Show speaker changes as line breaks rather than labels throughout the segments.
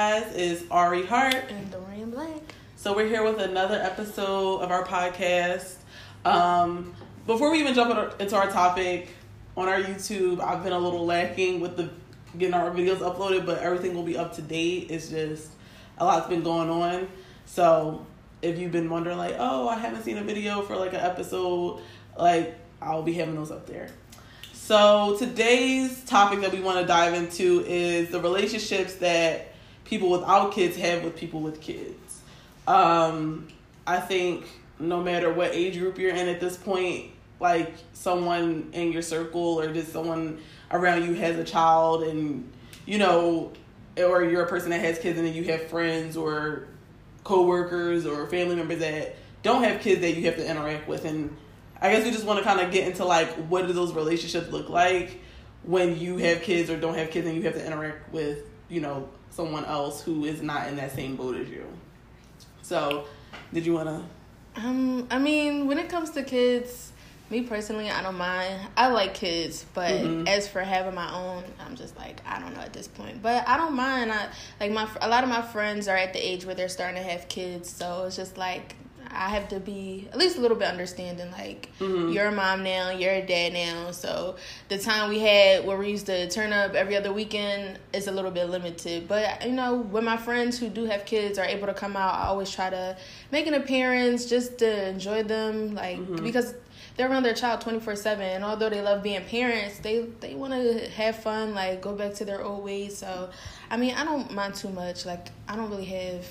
guys is Ari Hart
and Dorian Black.
So we're here with another episode of our podcast. Um, before we even jump into our topic on our YouTube, I've been a little lacking with the getting our videos uploaded, but everything will be up to date. It's just a lot's been going on. So if you've been wondering like, oh, I haven't seen a video for like an episode, like I'll be having those up there. So today's topic that we want to dive into is the relationships that people without kids have with people with kids. Um, I think no matter what age group you're in at this point, like someone in your circle or just someone around you has a child and you know or you're a person that has kids and then you have friends or co-workers or family members that don't have kids that you have to interact with and i guess we just want to kind of get into like what do those relationships look like when you have kids or don't have kids and you have to interact with you know someone else who is not in that same boat as you. So, did you want
to? Um, I mean, when it comes to kids, me personally, I don't mind. I like kids, but mm-hmm. as for having my own, I'm just like I don't know at this point. But I don't mind. I like my a lot of my friends are at the age where they're starting to have kids, so it's just like I have to be at least a little bit understanding. Like mm-hmm. you're a mom now, you're a dad now, so the time we had where we used to turn up every other weekend is a little bit limited. But you know, when my friends who do have kids are able to come out, I always try to make an appearance just to enjoy them, like mm-hmm. because they're around their child 24-7 and although they love being parents they they want to have fun like go back to their old ways so i mean i don't mind too much like i don't really have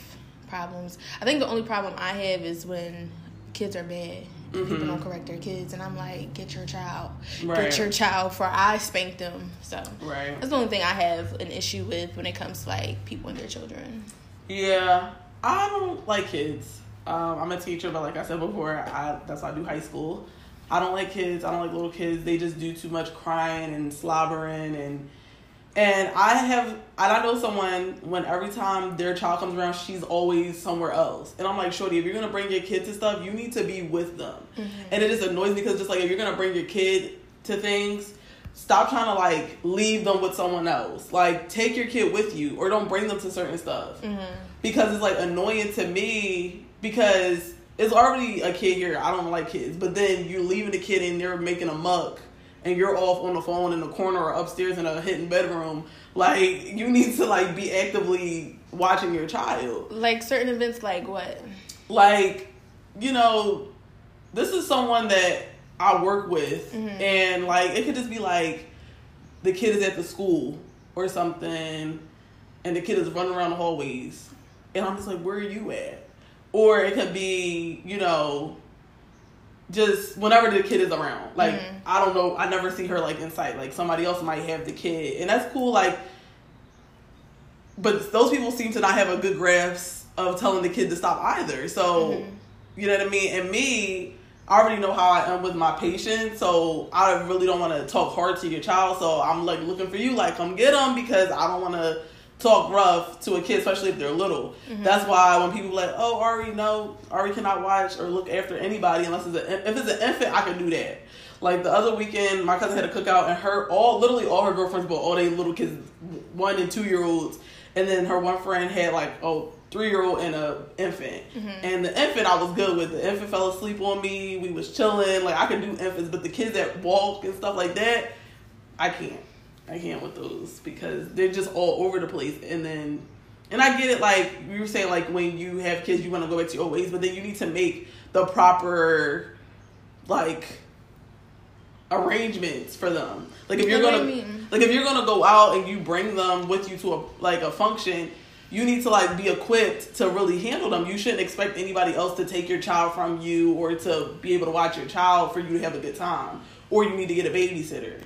problems. I think the only problem I have is when kids are bad. Mm-hmm. People don't correct their kids, and I'm like, get your child, right. get your child, for I spank them. So right. that's the only thing I have an issue with when it comes to like people and their children.
Yeah, I don't like kids. Um, I'm a teacher, but like I said before, I that's why I do high school. I don't like kids. I don't like little kids. They just do too much crying and slobbering and and I have, and I know someone when every time their child comes around, she's always somewhere else. And I'm like, Shorty, if you're gonna bring your kid to stuff, you need to be with them. Mm-hmm. And it just annoys me because just like if you're gonna bring your kid to things, stop trying to like leave them with someone else. Like take your kid with you, or don't bring them to certain stuff mm-hmm. because it's like annoying to me because it's already a kid here. I don't like kids, but then you're leaving the kid and they're making a muck and you're off on the phone in the corner or upstairs in a hidden bedroom, like you need to like be actively watching your child.
Like certain events, like what?
Like, you know, this is someone that I work with, mm-hmm. and like it could just be like the kid is at the school or something, and the kid is running around the hallways, and I'm just like, where are you at? Or it could be, you know, just whenever the kid is around. Like mm-hmm. I don't know, I never see her like in sight. Like somebody else might have the kid, and that's cool. Like, but those people seem to not have a good grasp of telling the kid to stop either. So mm-hmm. you know what I mean. And me, I already know how I am with my patience, so I really don't want to talk hard to your child. So I'm like looking for you, like come get them because I don't want to talk rough to a kid, especially if they're little. Mm-hmm. That's why when people like, oh, Ari, no, Ari cannot watch or look after anybody unless it's a, if it's an infant, I can do that. Like the other weekend, my cousin had a cookout, and her all literally all her girlfriends brought all they little kids, one and two year olds, and then her one friend had like oh three year old and a infant, mm-hmm. and the infant I was good with. The infant fell asleep on me. We was chilling. Like I can do infants, but the kids that walk and stuff like that, I can't. I can't with those because they're just all over the place. And then, and I get it, like you were saying, like when you have kids, you want to go back to your ways, but then you need to make the proper, like, arrangements for them. Like if you're gonna, like if you're gonna go out and you bring them with you to a like a function, you need to like be equipped to really handle them. You shouldn't expect anybody else to take your child from you or to be able to watch your child for you to have a good time. Or you need to get a babysitter.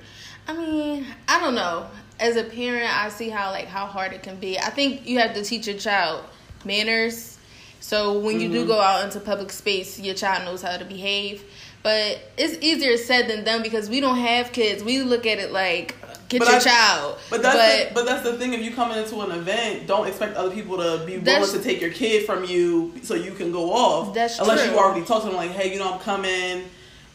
I mean, I don't know. As a parent, I see how like how hard it can be. I think you have to teach your child manners. So when you mm-hmm. do go out into public space, your child knows how to behave. But it's easier said than done because we don't have kids. We look at it like get but your I, child.
But that's but, the, but that's the thing. If you coming into an event, don't expect other people to be willing to take your kid from you so you can go off.
That's
unless
true.
you already talked to them like, hey, you know, I'm coming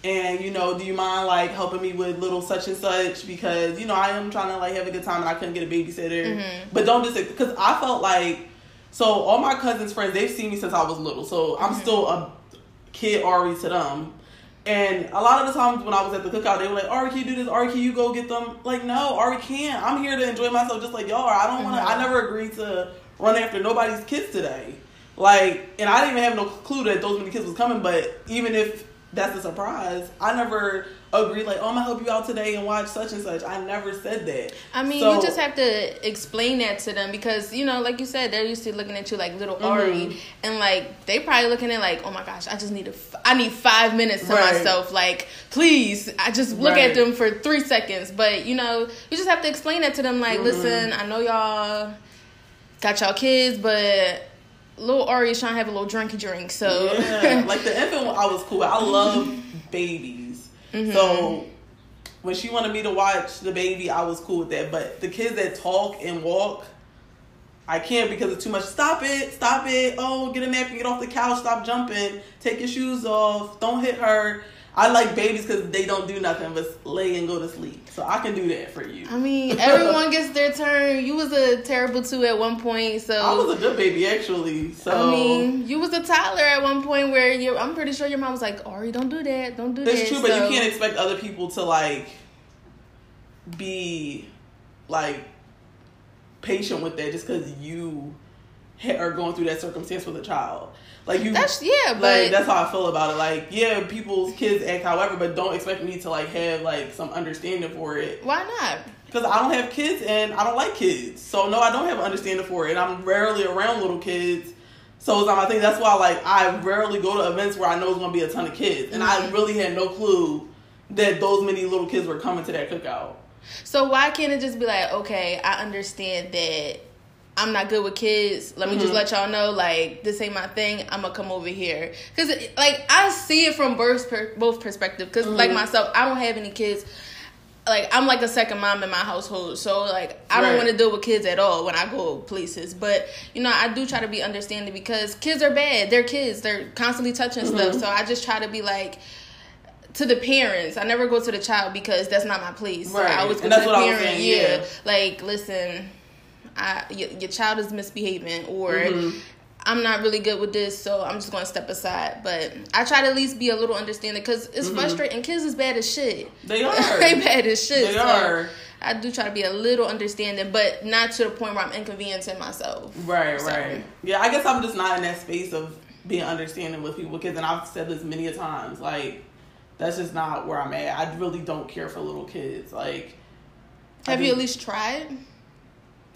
and you know, do you mind like helping me with little such and such because you know I am trying to like have a good time and I couldn't get a babysitter.
Mm-hmm.
But don't just because I felt like so all my cousins' friends they've seen me since I was little, so I'm
Mm-hmm.
still a kid Ari to them. And a lot of the times when I was at the cookout, they were like, "Ari, can you do this? Ari, can you go get them?" Like, no, Ari can't. I'm here to enjoy myself, just like y'all are. I don't want to. I never agreed to run after nobody's kids today. Like, and I didn't even have no clue that those many kids was coming. But even if that's a surprise, I never agreed. Like, oh, I'm gonna help you out today and watch such and such. I never said that.
I mean,
So-
you just have to explain that to them because you know, like you said, they're used to looking at you like little
Mm-hmm.
Ari, and like they probably looking at like, oh my gosh, I just need a, f- I need five minutes to
Right.
myself. Like, please, I just look
Right.
at them for three seconds. But you know, you just have to explain that to them. Like,
Mm-hmm.
listen, I know y'all got y'all kids, but little Ari is trying to have a little drinky drink. So
Yeah, like the infant I was cool. I love babies.
Mm-hmm.
So when she wanted me to watch the baby, I was cool with that. But the kids that talk and walk, I can't because it's too much. Stop it! Stop it! Oh, get a napkin, get off the couch, stop jumping, take your shoes off, don't hit her. I like babies because they don't do nothing but lay and go to sleep. So I can do that for you.
I mean, everyone gets their turn. You was a terrible two at one point, so
I was a good baby actually. So
I mean, you was a toddler at one point where you I'm pretty sure your mom was like, Ari, don't do that, don't do that.
It's true, but
So-
you can't expect other people to like be like patient with that just because you ha- are going through that circumstance with a child. Like you,
That's yeah, but
that's how I feel about it. Like yeah, people's kids act however, but don't expect me to like have like some understanding for it
why not?
because I don't have kids and I don't like kids. So no, I don't have an understanding for it, and I'm rarely around little kids. So not my thing. That's why like I rarely go to events where I know it's gonna be a ton of kids, and I mm-hmm. really had no clue that those many little kids were coming to that cookout.
So why can't it just be like, okay, I understand that I'm not good with kids. Let me just
Mhm.
let y'all know, like, this ain't my thing. I'm gonna come over here because, like, I see it from both per- both perspective. Because, like
Mhm.
myself, I don't have any kids. Like, I'm like a second mom in my household, so like, I don't want to deal with kids at all when I go places. But you know, I do try to be understanding because kids are bad. They're kids. They're constantly touching stuff.
Mhm.
So I just try to be like to the parents. I never go to the child because that's not my place. So I always go
And
to
that's
the
what I was
parent.
saying,
yeah.
yeah.
like listen, I your, your child is misbehaving, or
Mhm.
I'm not really good with this, so I'm just gonna step aside. But I try to at least be a little understanding because it's
Mhm.
frustrating. Kids is bad as shit.
They are.
they bad as shit.
They
so
are.
I do try to be a little understanding, but not to the point where I'm inconveniencing myself.
Right,
So-
right. Yeah, I guess I'm just not in that space of being understanding with people kids, and I've said this many a times. Like, that's just not where I'm at. I really don't care for little kids. Like, I
Have you at least tried?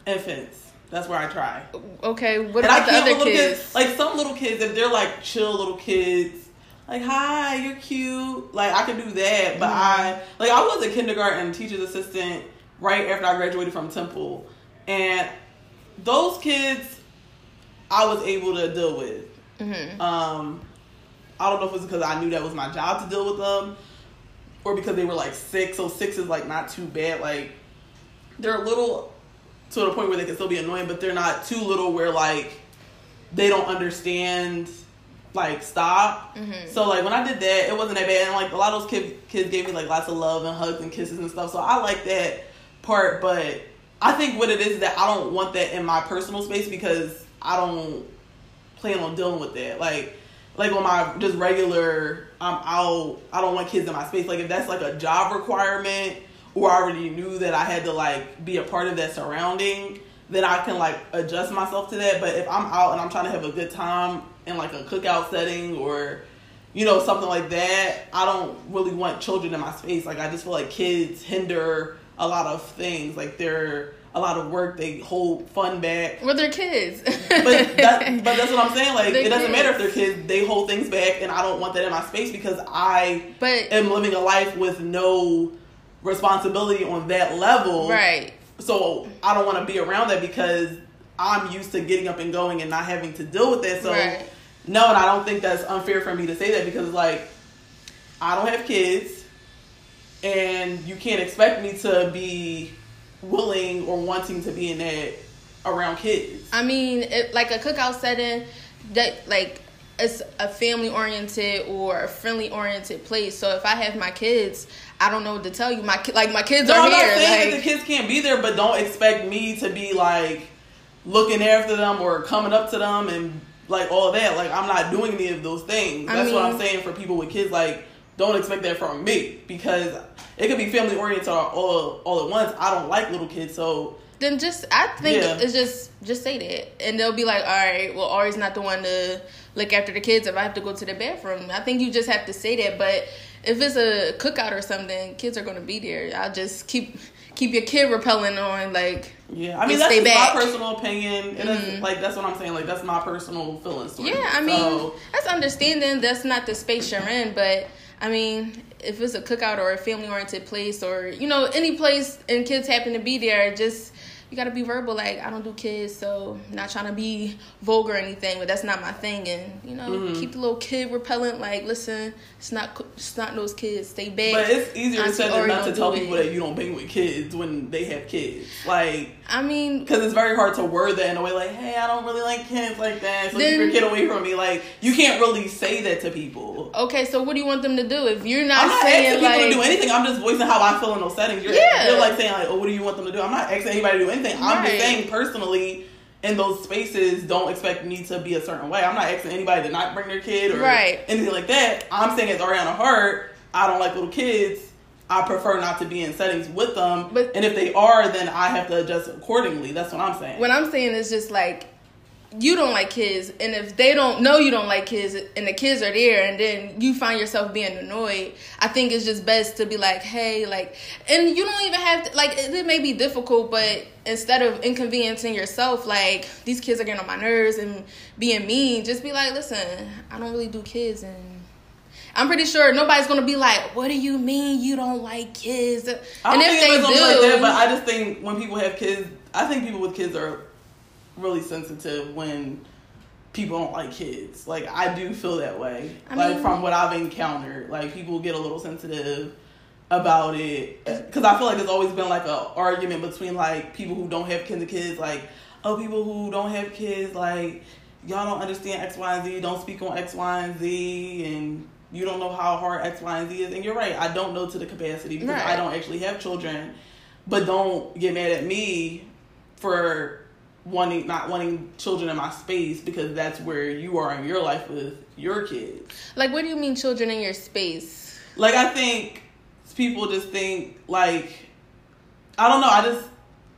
Infants? That's where I try.
Okay, what
and I
the other
little
kids?
Like some little kids, if they're like chill little kids, like hi, you're cute. Like I can do that, but I like I was a kindergarten teacher's assistant right after I graduated from Temple, and those kids I was able to deal with.
hmm
Um, I don't know if it's because I knew that was my job to deal with them, or because they were like six. So six is like not too bad. Like they're little to the point where they can still be annoying, but they're not too little where like they don't understand. Like stop.
Mhm.
So like when I did that, it wasn't that bad. And like a lot of those kids, kids gave me like lots of love and hugs and kisses and stuff. So I like that part. But I think what it is that I don't want that in my personal space because I don't plan on dealing with that. Like, like on my just regular, I'm out. I don't want kids in my space. Like if that's like a job requirement, or I already knew that I had to like be a part of that surrounding, then I can like adjust myself to that. But if I'm out and I'm trying to have a good time in like a cookout setting or you know something like that, I don't really want children in my space. Like I just feel like kids hinder a lot of things. Like they're a lot of work. They hold fun back
Well, they're kids.
but that, but that's what I'm saying. Like
They're
it doesn't matter if they're kids; they hold things back, and I don't want that in my space because I
but
am living a life with no responsibility on that level.
right.
So I don't want to be around that because I'm used to getting up and going and not having to deal with that. So
Right.
no, and I don't think that's unfair for me to say that because like I don't have kids, and you can't expect me to be willing or wanting to be in that around kids.
I mean, it, like a cookout setting, that like it's a family oriented or a friendly oriented place. So if I have my kids, I don't know what to tell you. My like my kids
No,
are
I'm not
here.
saying
Like,
that the kids can't be there, but don't expect me to be like looking after them or coming up to them and like all that. Like I'm not doing any of those things.
I
That's what I'm saying for people with kids. Like don't expect that from me because it could be family oriented all all at once. I don't like little kids, so
then just I think
Yeah.
it's just just say that, and they'll be like, all right, well, Ari's not the one to look after the kids if I have to go to the bathroom. I think you just have to say that, but. If it's a cookout or something, kids are gonna be there. I'll just keep keep your kid repellent on, like
yeah. I mean that's
stay back.
my personal opinion, and
Mhm.
like that's what I'm saying. Like that's my personal feelings.
Yeah,
it.
I mean,
So,
that's understanding. That's not the space you're in, but I mean, if it's a cookout or a family oriented place, or you know, any place and kids happen to be there, just you gotta be verbal. Like, I don't do kids, so not trying to be vulgar or anything, but that's not my thing. And you know,
Mhm.
keep the little kid repellent. Like, listen, it's not it's not those kids. Stay back.
but it's easier
Auntie
said than not to tell people
it.
that you don't bang with kids when they have kids. Like
I mean,
because it's very hard to word that in a way like, "Hey, I don't really like kids like that, so
Then-
keep your kid away from me." Like you can't really say that to people.
okay, so what do you want them to do if you're not,
I'm not
saying
asking people
like?
to do anything. I'm just voicing how I feel in those settings. You're,
Yeah.
you're like saying like, "Oh, what do you want them to do?" I'm not asking anybody to do anything. I'm
Right.
just saying personally. In those spaces, don't expect me to be a certain way. I'm not asking anybody to not bring their kid or
Right.
anything like that. I'm saying as Ariana Hart, I don't like little kids. I prefer not to be in settings with them.
But-
and if they are, then I have to adjust accordingly. That's what I'm saying.
What I'm saying is just like you don't like kids, and if they don't know you don't like kids, and the kids are there, and then you find yourself being annoyed, I think it's just best to be like, hey, like, and you don't even have to, like, it, it may be difficult, but instead of inconveniencing yourself, like, these kids are getting on my nerves and being mean, just be like, listen, I don't really do kids, and I'm pretty sure nobody's gonna be like, "What do you mean you don't like kids?"
I don't
if
think
they do,
like that, but I just think when people have kids, I think people with kids are really sensitive when people don't like kids. Like I do feel that way.
I
like
mean-
from what I've encountered, like people get a little sensitive about it because I feel like there's always been like a argument between like people who don't have kids and kids, like oh people who don't have kids, like y'all don't understand X, Y, and Z, don't speak on X, Y, and Z, and you don't know how hard X, Y, and Z is. And you're right, I don't know to the capacity because I don't actually have children. But don't get mad at me for wanting not wanting children in my space because that's where you are in your life with your kids.
like, what do you mean, children in your space?
Like I think people just think like I don't know, I just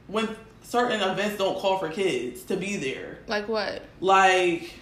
when certain events don't call for kids to be there.
Like what?
Like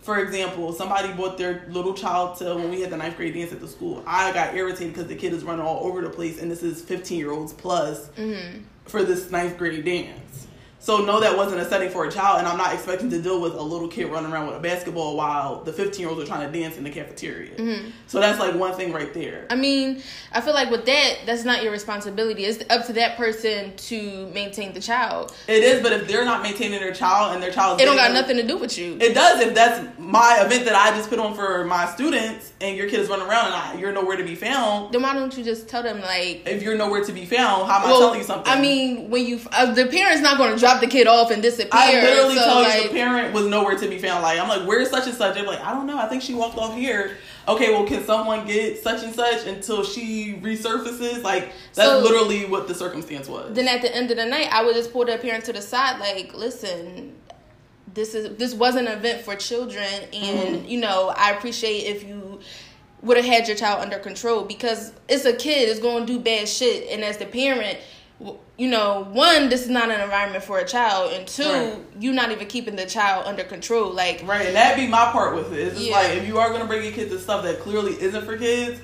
for example, somebody brought their little child to when we had the ninth grade dance at the school. I got irritated because the kid is running all over the place, and this is fifteen year olds plus
Mm-hmm.
for this ninth grade dance. So no, that wasn't a setting for a child, and I'm not expecting to deal with a little kid running around with a basketball while the 15 year olds are trying to dance in the cafeteria.
Mm-hmm.
So that's like one thing right there.
I mean, I feel like with that, that's not your responsibility. It's up to that person to maintain the child.
It is, but if they're not maintaining their child and their child, is
It don't got nothing to do with you.
It does if that's my event that I just put on for my students, and your kid is running around and I, you're nowhere to be found.
then why don't you just tell them like?
If you're nowhere to be found, how am I telling you something?
I mean, when you uh, the parent's not going to drop the kid off and disappear.
I literally
so,
tell
like,
you the parent was nowhere to be found. Like I'm like, where's such and such? They're like, I don't know. I think she walked off here. Okay, well, can someone get such and such until she resurfaces? Like that's
So-
literally what the circumstance was.
Then at the end of the night, I would just pull the parent to the side, like, listen, this is this was an event for children, and
Mm-hmm.
you know, I appreciate if you would have had your child under control because it's a kid, it's going to do bad shit, and as the parent. You know, one, this is not an environment for a child, and two,
Right.
you're not even keeping the child under control. Like,
Right, and that'd be my part with it. It's just
Yeah.
like if you are gonna bring your kids to stuff that clearly isn't for kids,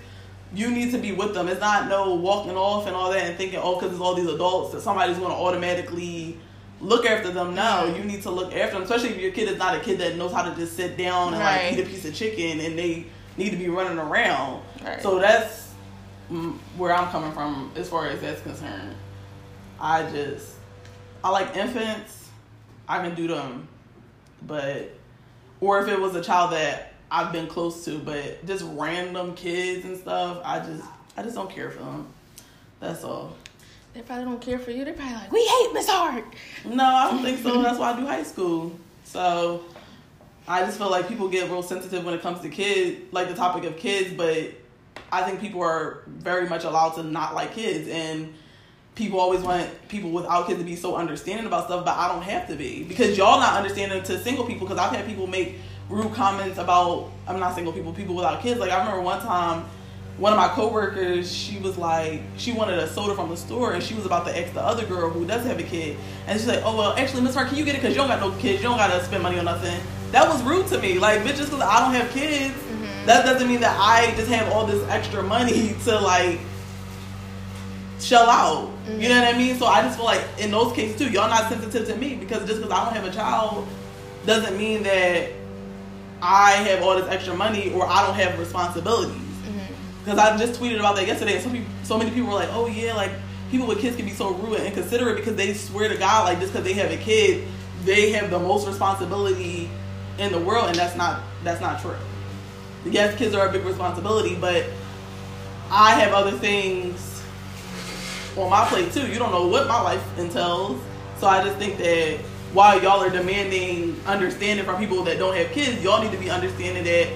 you need to be with them. It's not no walking off and all that and thinking, oh, because it's all these adults that somebody's gonna automatically look after them. No,
Mhm.
you need to look after them, especially if your kid is not a kid that knows how to just sit down and
Right.
like eat a piece of chicken and they need to be running around.
Right.
So that's mm, where I'm coming from as far as that's concerned. I just I like infants. I can do them, but or if it was a child that I've been close to, but just random kids and stuff, I just I just don't care for them. That's all.
they probably don't care for you. They're probably like, we hate Miss Hart.
No, I don't think so. That's why I do high school. So I just feel like people get real sensitive when it comes to kids, like the topic of kids, but I think people are very much allowed to not like kids and people always want people without kids to be so understanding about stuff, but I don't have to be because y'all not understanding to single people. Because I've had people make rude comments about I'm not single people, people without kids. Like I remember one time, one of my coworkers, she was like, she wanted a soda from the store, and she was about to ask the other girl who does have a kid, and she's like, oh well, actually, Miss Hart, can you get it because you don't got no kids, you don't gotta spend money on nothing. That was rude to me. Like, bitch, just because I don't have kids, mm-hmm. that doesn't mean that I just have all this extra money to like shell out. Mm-hmm. You know what I mean? So I just feel like in those cases too, y'all not sensitive to me because just because I don't have a child doesn't mean that I have all this extra money or I don't have responsibilities. Because mm-hmm. I just tweeted about that yesterday, and so people, so many people were like, "Oh yeah, like people with kids can be so rude and inconsiderate because they swear to God, like just because they have a kid, they have the most responsibility in the world, and that's not that's not true. Yes, kids are a big responsibility, but I have other things on my plate too. You don't know what my life entails. So I just think that while y'all are demanding understanding from people that don't have kids, y'all need to be understanding that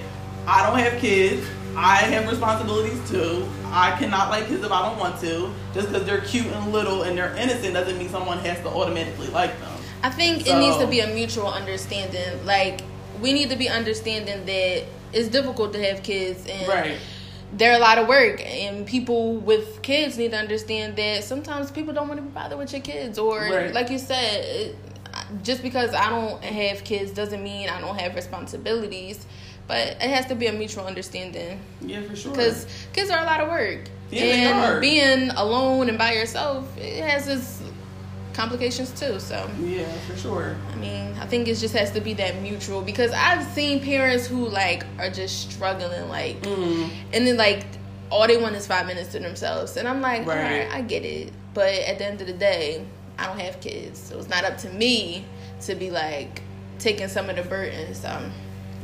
I don't have kids. I have responsibilities too. I cannot like kids if I don't want to. Just because they're cute and little and they're innocent doesn't mean someone has to automatically like them.
I think so, it needs to be a mutual understanding. Like we need to be understanding that it's difficult to have kids and
right
they're a lot of work and people with kids need to understand that sometimes people don't want to be bothered with your kids or right. like you said just because i don't have kids doesn't mean i don't have responsibilities but it has to be a mutual understanding.
Yeah for sure.
Because kids are a lot of work.
Yeah,
and being alone and by yourself it has its complications too. So
yeah, for sure.
I mean, I think it just has to be that mutual because I've seen parents who like are just struggling, like, mm-hmm. and then like all they want is five minutes to themselves, and I'm like, right. all right, I get it, but at the end of the day, I don't have kids, so it's not up to me to be like taking some of the burden. So.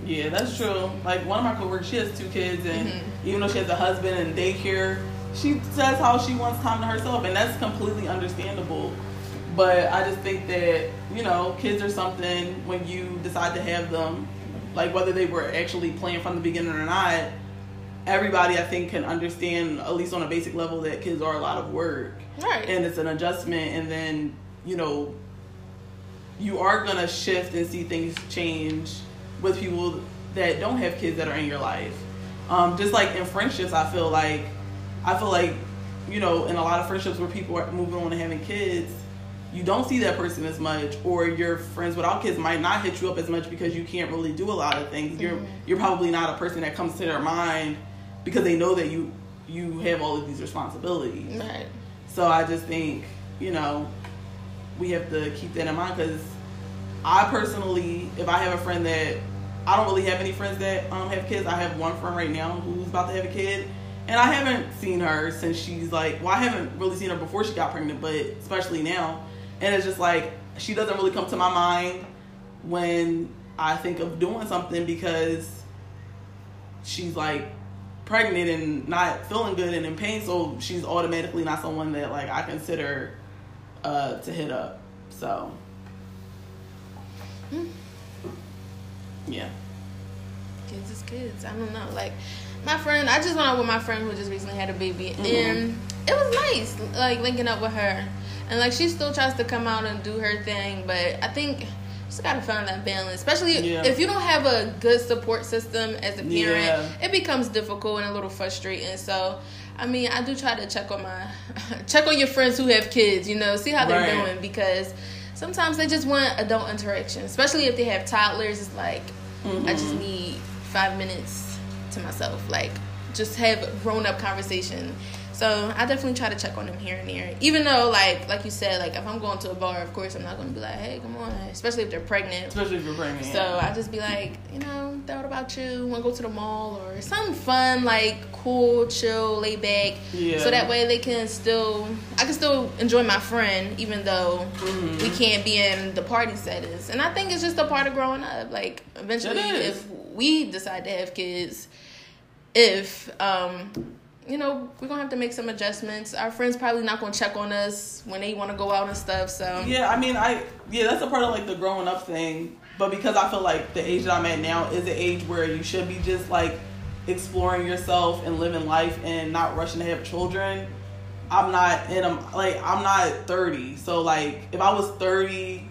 Yeah, that's true. Like one of my coworkers, she has two kids, and mm-hmm. even though she has a husband and daycare, she says how she wants time to herself, and that's completely understandable. But I just think that, you know, kids are something when you decide to have them, like whether they were actually playing from the beginning or not, everybody I think can understand, at least on a basic level, that kids are a lot of work.
Right.
And it's an adjustment. And then, you know, you are going to shift and see things change with people that don't have kids that are in your life. Um, just like in friendships, I feel like, I feel like, you know, in a lot of friendships where people are moving on and having kids, you don't see that person as much or your friends without kids might not hit you up as much because you can't really do a lot of things. Mm-hmm. you're you're probably not a person that comes to their mind because they know that you you have all of these responsibilities.
Right.
So i just think you know we have to keep that in mind because i personally if i have a friend that i don't really have any friends that um, have kids. I have one friend right now who's about to have a kid and I haven't seen her since she's like, well, I haven't really seen her before she got pregnant, but especially now and it's just like she doesn't really come to my mind when I think of doing something because she's like pregnant and not feeling good and in pain, so she's automatically not someone that like I consider uh, to hit up. So, hmm. yeah.
Kids is kids. I don't know. Like my friend, I just went out with my friend who just recently had a baby, mm-hmm. and it was nice, like linking up with her and like she still tries to come out and do her thing, but I think just gotta find that balance. Especially yeah. if you don't have a good support system as a parent, yeah. it becomes difficult and a little frustrating. So I mean, I do try to check on my check on your friends who have kids, you know, see how they're right. doing because sometimes they just want adult interaction, especially if they have toddlers. It's like mm-hmm. I just mm-hmm. need five minutes to myself, like just have grown up conversation so I definitely try to check on them here and there. Even though, like, like you said, like if I'm going to a bar, of course I'm not going to be like, "Hey, come on," especially if they're pregnant.
Especially if you're pregnant.
So yeah. I just be like, you know, thought about you? Want to go to the mall or something fun, like cool, chill, lay back. Yeah. So that way they can still, I can still enjoy my friend, even though mm-hmm. we can't be in the party settings. And I think it's just a part of growing up. Like eventually, if we decide to have kids, if um you know, we're gonna have to make some adjustments. Our friends probably not gonna check on us when they want to go out and stuff. So
yeah, I mean, I yeah, that's a part of like the growing up thing. but because I feel like the age that I'm at now is the age where you should be just like exploring yourself and living life and not rushing to have children. I'm not in a like I'm not 30. So like if I was 30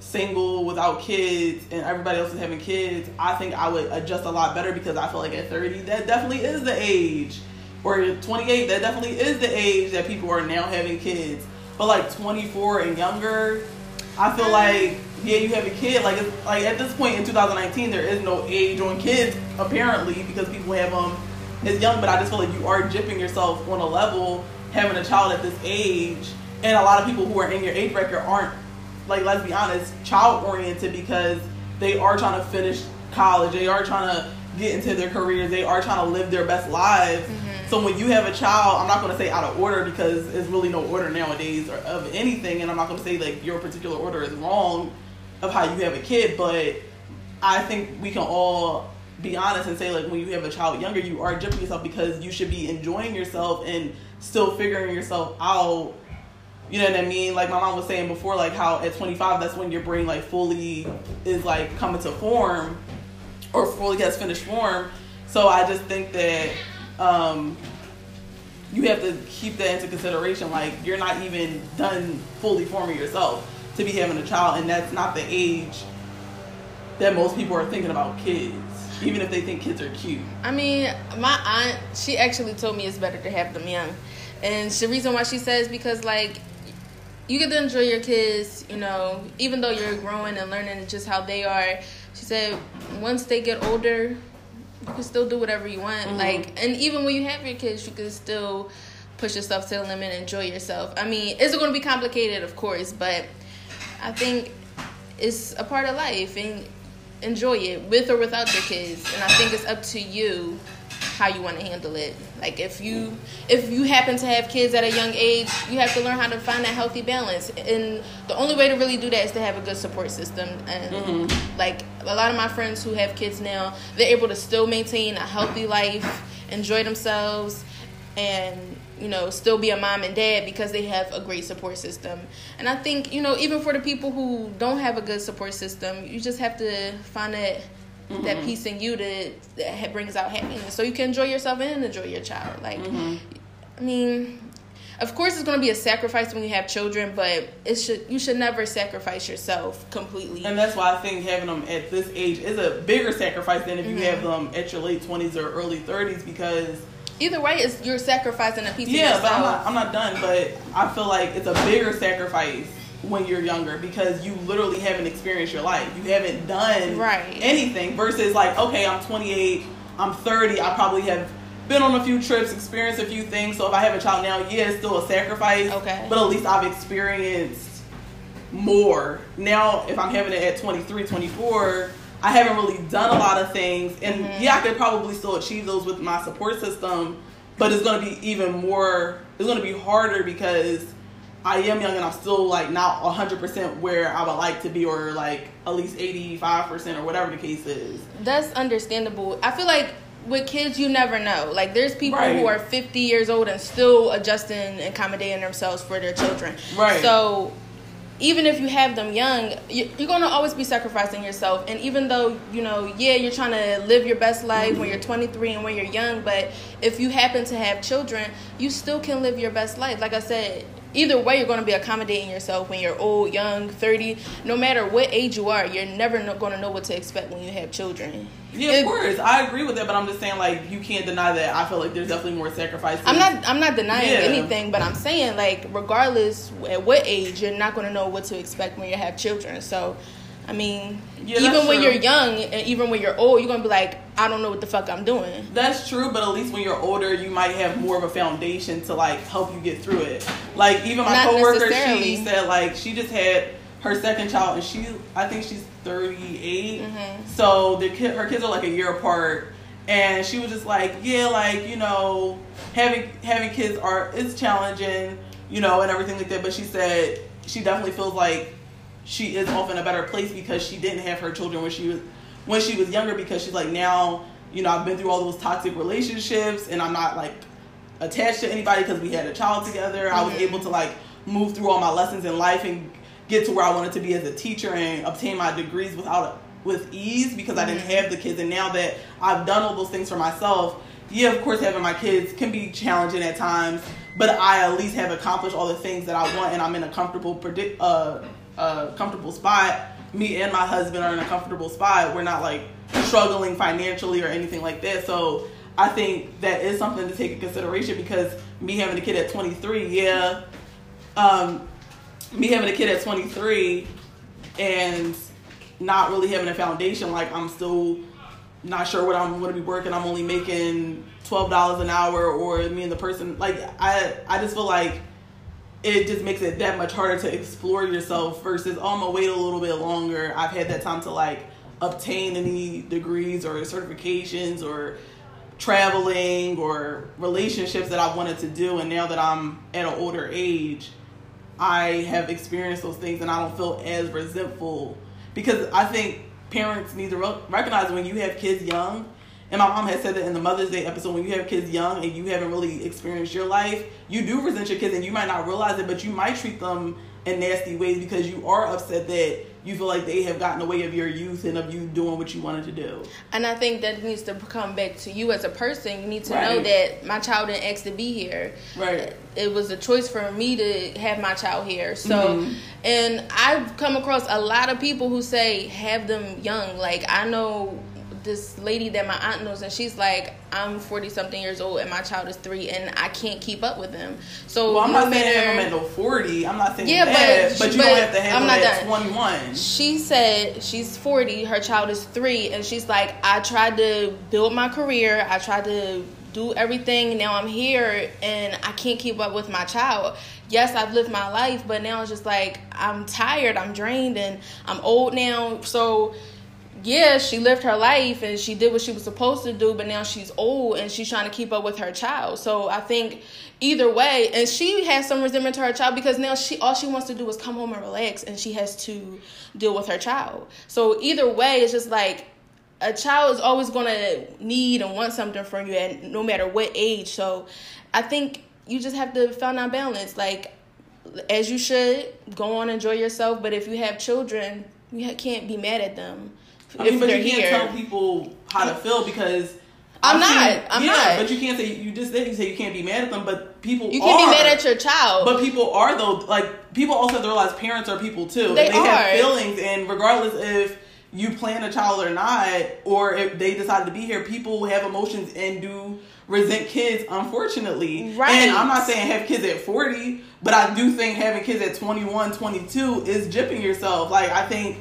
single without kids and everybody else is having kids, I think I would adjust a lot better because I feel like at 30 that definitely is the age. Or 28 that definitely is the age that people are now having kids. But like 24 and younger, I feel uh-huh. like yeah, you have a kid. Like it's, like at this point in 2019, there is no age on kids apparently because people have um, them as young. But I just feel like you are jipping yourself on a level having a child at this age, and a lot of people who are in your age bracket aren't like let's be honest, child oriented because they are trying to finish college, they are trying to get into their careers, they are trying to live their best lives. Mm-hmm. So when you have a child, I'm not going to say out of order because there's really no order nowadays or of anything, and I'm not going to say like your particular order is wrong of how you have a kid, but I think we can all be honest and say like when you have a child younger, you are judging yourself because you should be enjoying yourself and still figuring yourself out you know what I mean? Like my mom was saying before, like how at 25, that's when your brain like fully is like coming to form, or fully has finished form. So I just think that um, you have to keep that into consideration. Like you're not even done fully forming yourself to be having a child, and that's not the age that most people are thinking about kids. Even if they think kids are cute.
I mean, my aunt, she actually told me it's better to have them young. And the reason why she says because like you get to enjoy your kids, you know, even though you're growing and learning just how they are. She said once they get older, you can still do whatever you want. Mm-hmm. Like, and even when you have your kids, you can still push yourself to the limit and enjoy yourself. I mean, it's going to be complicated, of course, but I think it's a part of life and enjoy it with or without your kids. And I think it's up to you how you want to handle it. Like if you if you happen to have kids at a young age, you have to learn how to find that healthy balance. And the only way to really do that is to have a good support system. And mm-hmm. like a lot of my friends who have kids now, they're able to still maintain a healthy life, enjoy themselves, and you know still be a mom and dad because they have a great support system and i think you know even for the people who don't have a good support system you just have to find that mm-hmm. that peace in you that, that brings out happiness so you can enjoy yourself and enjoy your child like mm-hmm. i mean of course it's going to be a sacrifice when you have children but it should you should never sacrifice yourself completely
and that's why i think having them at this age is a bigger sacrifice than if you mm-hmm. have them at your late 20s or early 30s because
either way it's you're sacrificing a piece
yeah,
of yourself.
Yeah, but I'm not, I'm not done but i feel like it's a bigger sacrifice when you're younger because you literally haven't experienced your life. You haven't done
right.
anything versus like, okay, I'm 28, I'm 30, I probably have been on a few trips, experienced a few things. So if I have a child now, yeah, it's still a sacrifice.
Okay.
But at least I've experienced more. Now, if I'm having it at 23, 24, I haven't really done a lot of things. And mm-hmm. yeah, I could probably still achieve those with my support system, but it's going to be even more, it's going to be harder because I am young and I'm still like not 100% where I would like to be or like at least 85% or whatever the case is.
That's understandable. I feel like with kids you never know. Like there's people right. who are 50 years old and still adjusting and accommodating themselves for their children.
Right.
So even if you have them young, you're going to always be sacrificing yourself. And even though, you know, yeah, you're trying to live your best life mm-hmm. when you're 23 and when you're young, but if you happen to have children, you still can live your best life. Like I said, either way you're going to be accommodating yourself when you're old young 30 no matter what age you are you're never going to know what to expect when you have children.
Yeah of course. I agree with that but i'm just saying like you can't deny that. I feel like there's definitely more sacrifice
i'm not i'm not denying yeah. anything but i'm saying like regardless at what age you're not going to know what to expect when you have children. So I mean, yeah, even when true. you're young and even when you're old, you're gonna be like, I don't know what the fuck I'm doing.
That's true, but at least when you're older, you might have more of a foundation to like help you get through it. Like even my Not coworker, she said like she just had her second child, and she I think she's 38. Mm-hmm. So the kid, her kids are like a year apart, and she was just like, yeah, like you know, having having kids are it's challenging, you know, and everything like that. But she said she definitely feels like she is off in a better place because she didn't have her children when she was when she was younger because she's like now you know I've been through all those toxic relationships and I'm not like attached to anybody because we had a child together. Mm-hmm. I was mm-hmm. able to like move through all my lessons in life and get to where I wanted to be as a teacher and obtain my degrees without with ease because I didn't
Mm-hmm.
have the kids. And now that I've done all those things for myself, yeah, of course, having my kids can be challenging at times, but I at least have accomplished all the things that I want, and I'm in a comfortable predict uh, uh comfortable spot. Me and my husband are in a comfortable spot. We're not like struggling financially or anything like that. So I think that is something to take in consideration because me having a kid at 23, yeah, um, me having a kid at 23 and not really having a foundation, like I'm still not sure what I'm going to be working. I'm only making twelve dollars an hour, or me and the person like I I just feel like it just makes it that much harder to explore yourself versus oh, I'm gonna wait a little bit longer. I've had that time to like obtain any degrees or certifications or traveling or relationships that I wanted to do, and now that I'm at an older age, I have experienced those things, and I don't feel as resentful because I think parents need to re- recognize when you have kids young. And my mom had said that in the Mother's Day episode, when you have kids young and you haven't really experienced your life, you do resent your kids and you might not realize it, but you might treat them in nasty ways because you are upset that you feel like they have gotten away of your youth and of you doing what you wanted to do.
And I think that needs to come back to you as a person. You need to know that my child didn't ask to be here.
Right.
It was a choice for me to have my child here. So,
Mhm.
and I've come across a lot of people who say have them young. Like I know this lady that my aunt knows, and she's like, I'm 40 something years old, and my child is three, and I can't keep up with them. So,
Well, I'm
no
not saying
matter-
have them at no 40. I'm not saying
Yeah,
that,
but-
but, you
but
don't have to have
I'm not
at
done.
21.
She said she's 40, her child is three, and she's like, I tried to build my career, I tried to do everything, now I'm here, and I can't keep up with my child. Yes, I've lived my life, but now it's just like, I'm tired, I'm drained, and I'm old now. So, yeah, she lived her life and she did what she was supposed to do, but now she's old and she's trying to keep up with her child. So I think either way, and she has some resentment to her child because now she all she wants to do is come home and relax, and she has to deal with her child. So either way, it's just like a child is always going to need and want something from you, and no matter what age. So I think you just have to find that balance, like as you should go on enjoy yourself. But if you have children, you can't be mad at them
I mean, but you can't
here.
tell people how to feel because
I'm not. I'm
yeah,
not.
But you can't say you just said you say you can't be mad at them, but people
You can't
are.
be mad at your child.
But people are though. Like people also have to realize parents are people too.
They
they have feelings, and regardless if you plan a child or not, or if they decide to be here, people have emotions and do resent kids. Unfortunately,
Right.
And I'm not saying have kids at 40, but I do think having kids at 21, 22 is jipping yourself. Like I think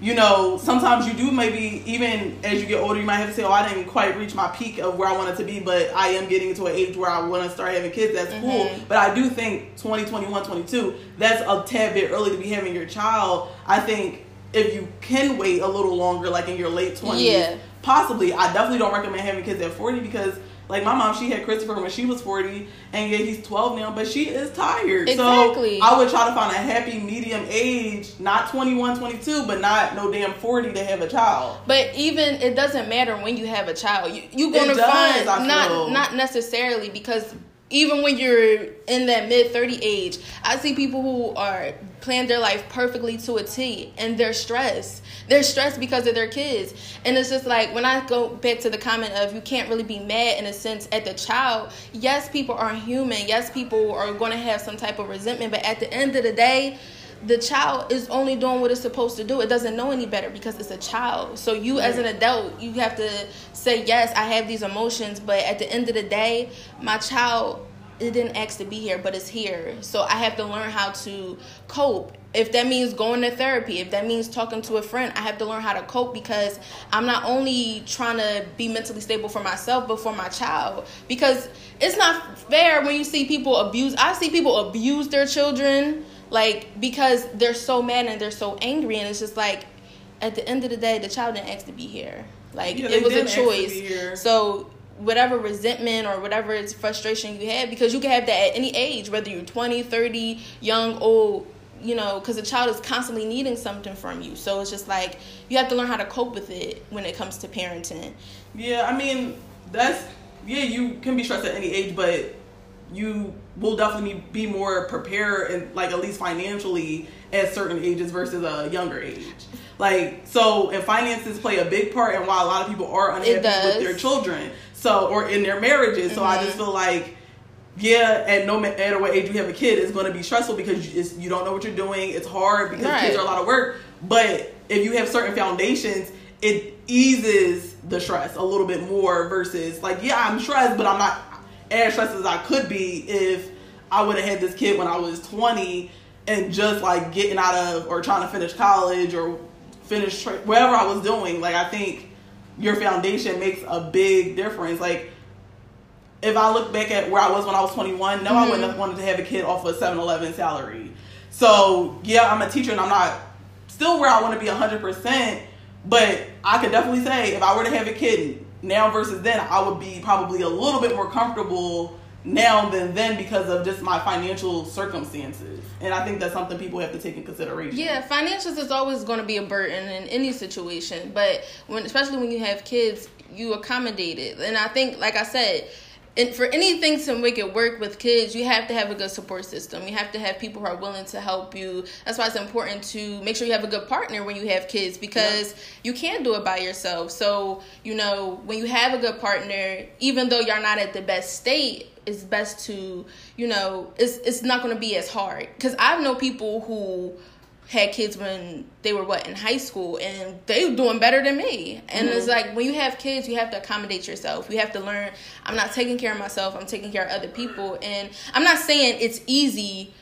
you know, sometimes you do maybe even as you get older, you might have to say, "Oh, I didn't quite reach my peak of where I wanted to be, but I am getting to an age where I want to start having kids." That's cool.
Mhm.
But I do think 20, 21, 22, that's a tad bit early to be having your child. I think if you can wait a little longer, like in your late 20s,
Yeah.
possibly. I definitely don't recommend having kids at 40 because. Like my mom, she had Christopher when she was 40, and yeah, he's 12 now, but she is tired.
Exactly.
So I would try to find a happy medium age, not 21, 22, but not no damn 40 to have a child.
But even it doesn't matter when you have a child. You you gonna
does, I
find not not necessarily because even when you're in that mid thirty age, I see people who are plan their life perfectly to a T and they're stressed. They're stressed because of their kids. And it's just like when I go back to the comment of you can't really be mad in a sense at the child, yes, people are human. Yes, people are gonna have some type of resentment, but at the end of the day, the child is only doing what it's supposed to do. It doesn't know any better because it's a child. So you as an adult, you have to say, yes, I have these emotions, but at the end of the day, my child it didn't ask to be here, but it's here. So I have to learn how to cope. If that means going to therapy, if that means talking to a friend, I have to learn how to cope because I'm not only trying to be mentally stable for myself, but for my child. Because it's not fair when you see people abuse. I see people abuse their children like because they're so mad and they're so angry and it's just like at the end of the day the child didn't ask to be here. Like
Yeah,
it was a
didn't ask to
choice. so whatever resentment or whatever it's frustration you had because you can have that at any age whether you're 20 30 young old you know because a child is constantly needing something from you. So it's just like you have to learn how to cope with it when it comes to parenting.
Yeah, I mean, that's, yeah, you can be stressed at any age, but you will definitely be more prepared and like at least financially at certain ages versus a younger age. Like so, and finances play a big part in why a lot of people are unhappy with their children. So or in their marriages. So mm-hmm. I just feel like yeah, at no matter what age you have a kid, it's going to be stressful because you don't know what you're doing. It's hard because right. kids are a lot of work. But if you have certain foundations, it eases the stress a little bit more versus like yeah, I'm stressed, but I'm not as stressed as I could be if I would have had this kid when I was 20 and just like getting out of or trying to finish college or finish tra- whatever I was doing. Like I think your foundation makes a big difference. Like if I look back at where I was when I was 21, no, mm-hmm. I wouldn't have wanted to have a kid off a 7-Eleven salary. So yeah, I'm a teacher and I'm not still where I want to be 100%. But I could definitely say if I were to have a kid now versus then, I would be probably a little bit more comfortable now than then because of just my financial circumstances. And I think that's something people have to take in consideration.
Yeah, financials is always going to be a burden in any situation, but when especially when you have kids, you accommodate it. And I think like I said, and for anything to make it work with kids, you have to have a good support system. You have to have people who are willing to help you. That's why it's important to make sure you have a good partner when you have kids because yeah. you can't do it by yourself. So, you know, when you have a good partner, even though you're not at the best state, it's best to, you know, it's it's not going to be as hard. Cuz I know people who had kids when they were what in high school and they were doing better than me. And mm-hmm. it's like when you have kids you have to accommodate yourself. You have to learn i'm not taking care of myself i'm taking care of other people. And i'm not saying it's easy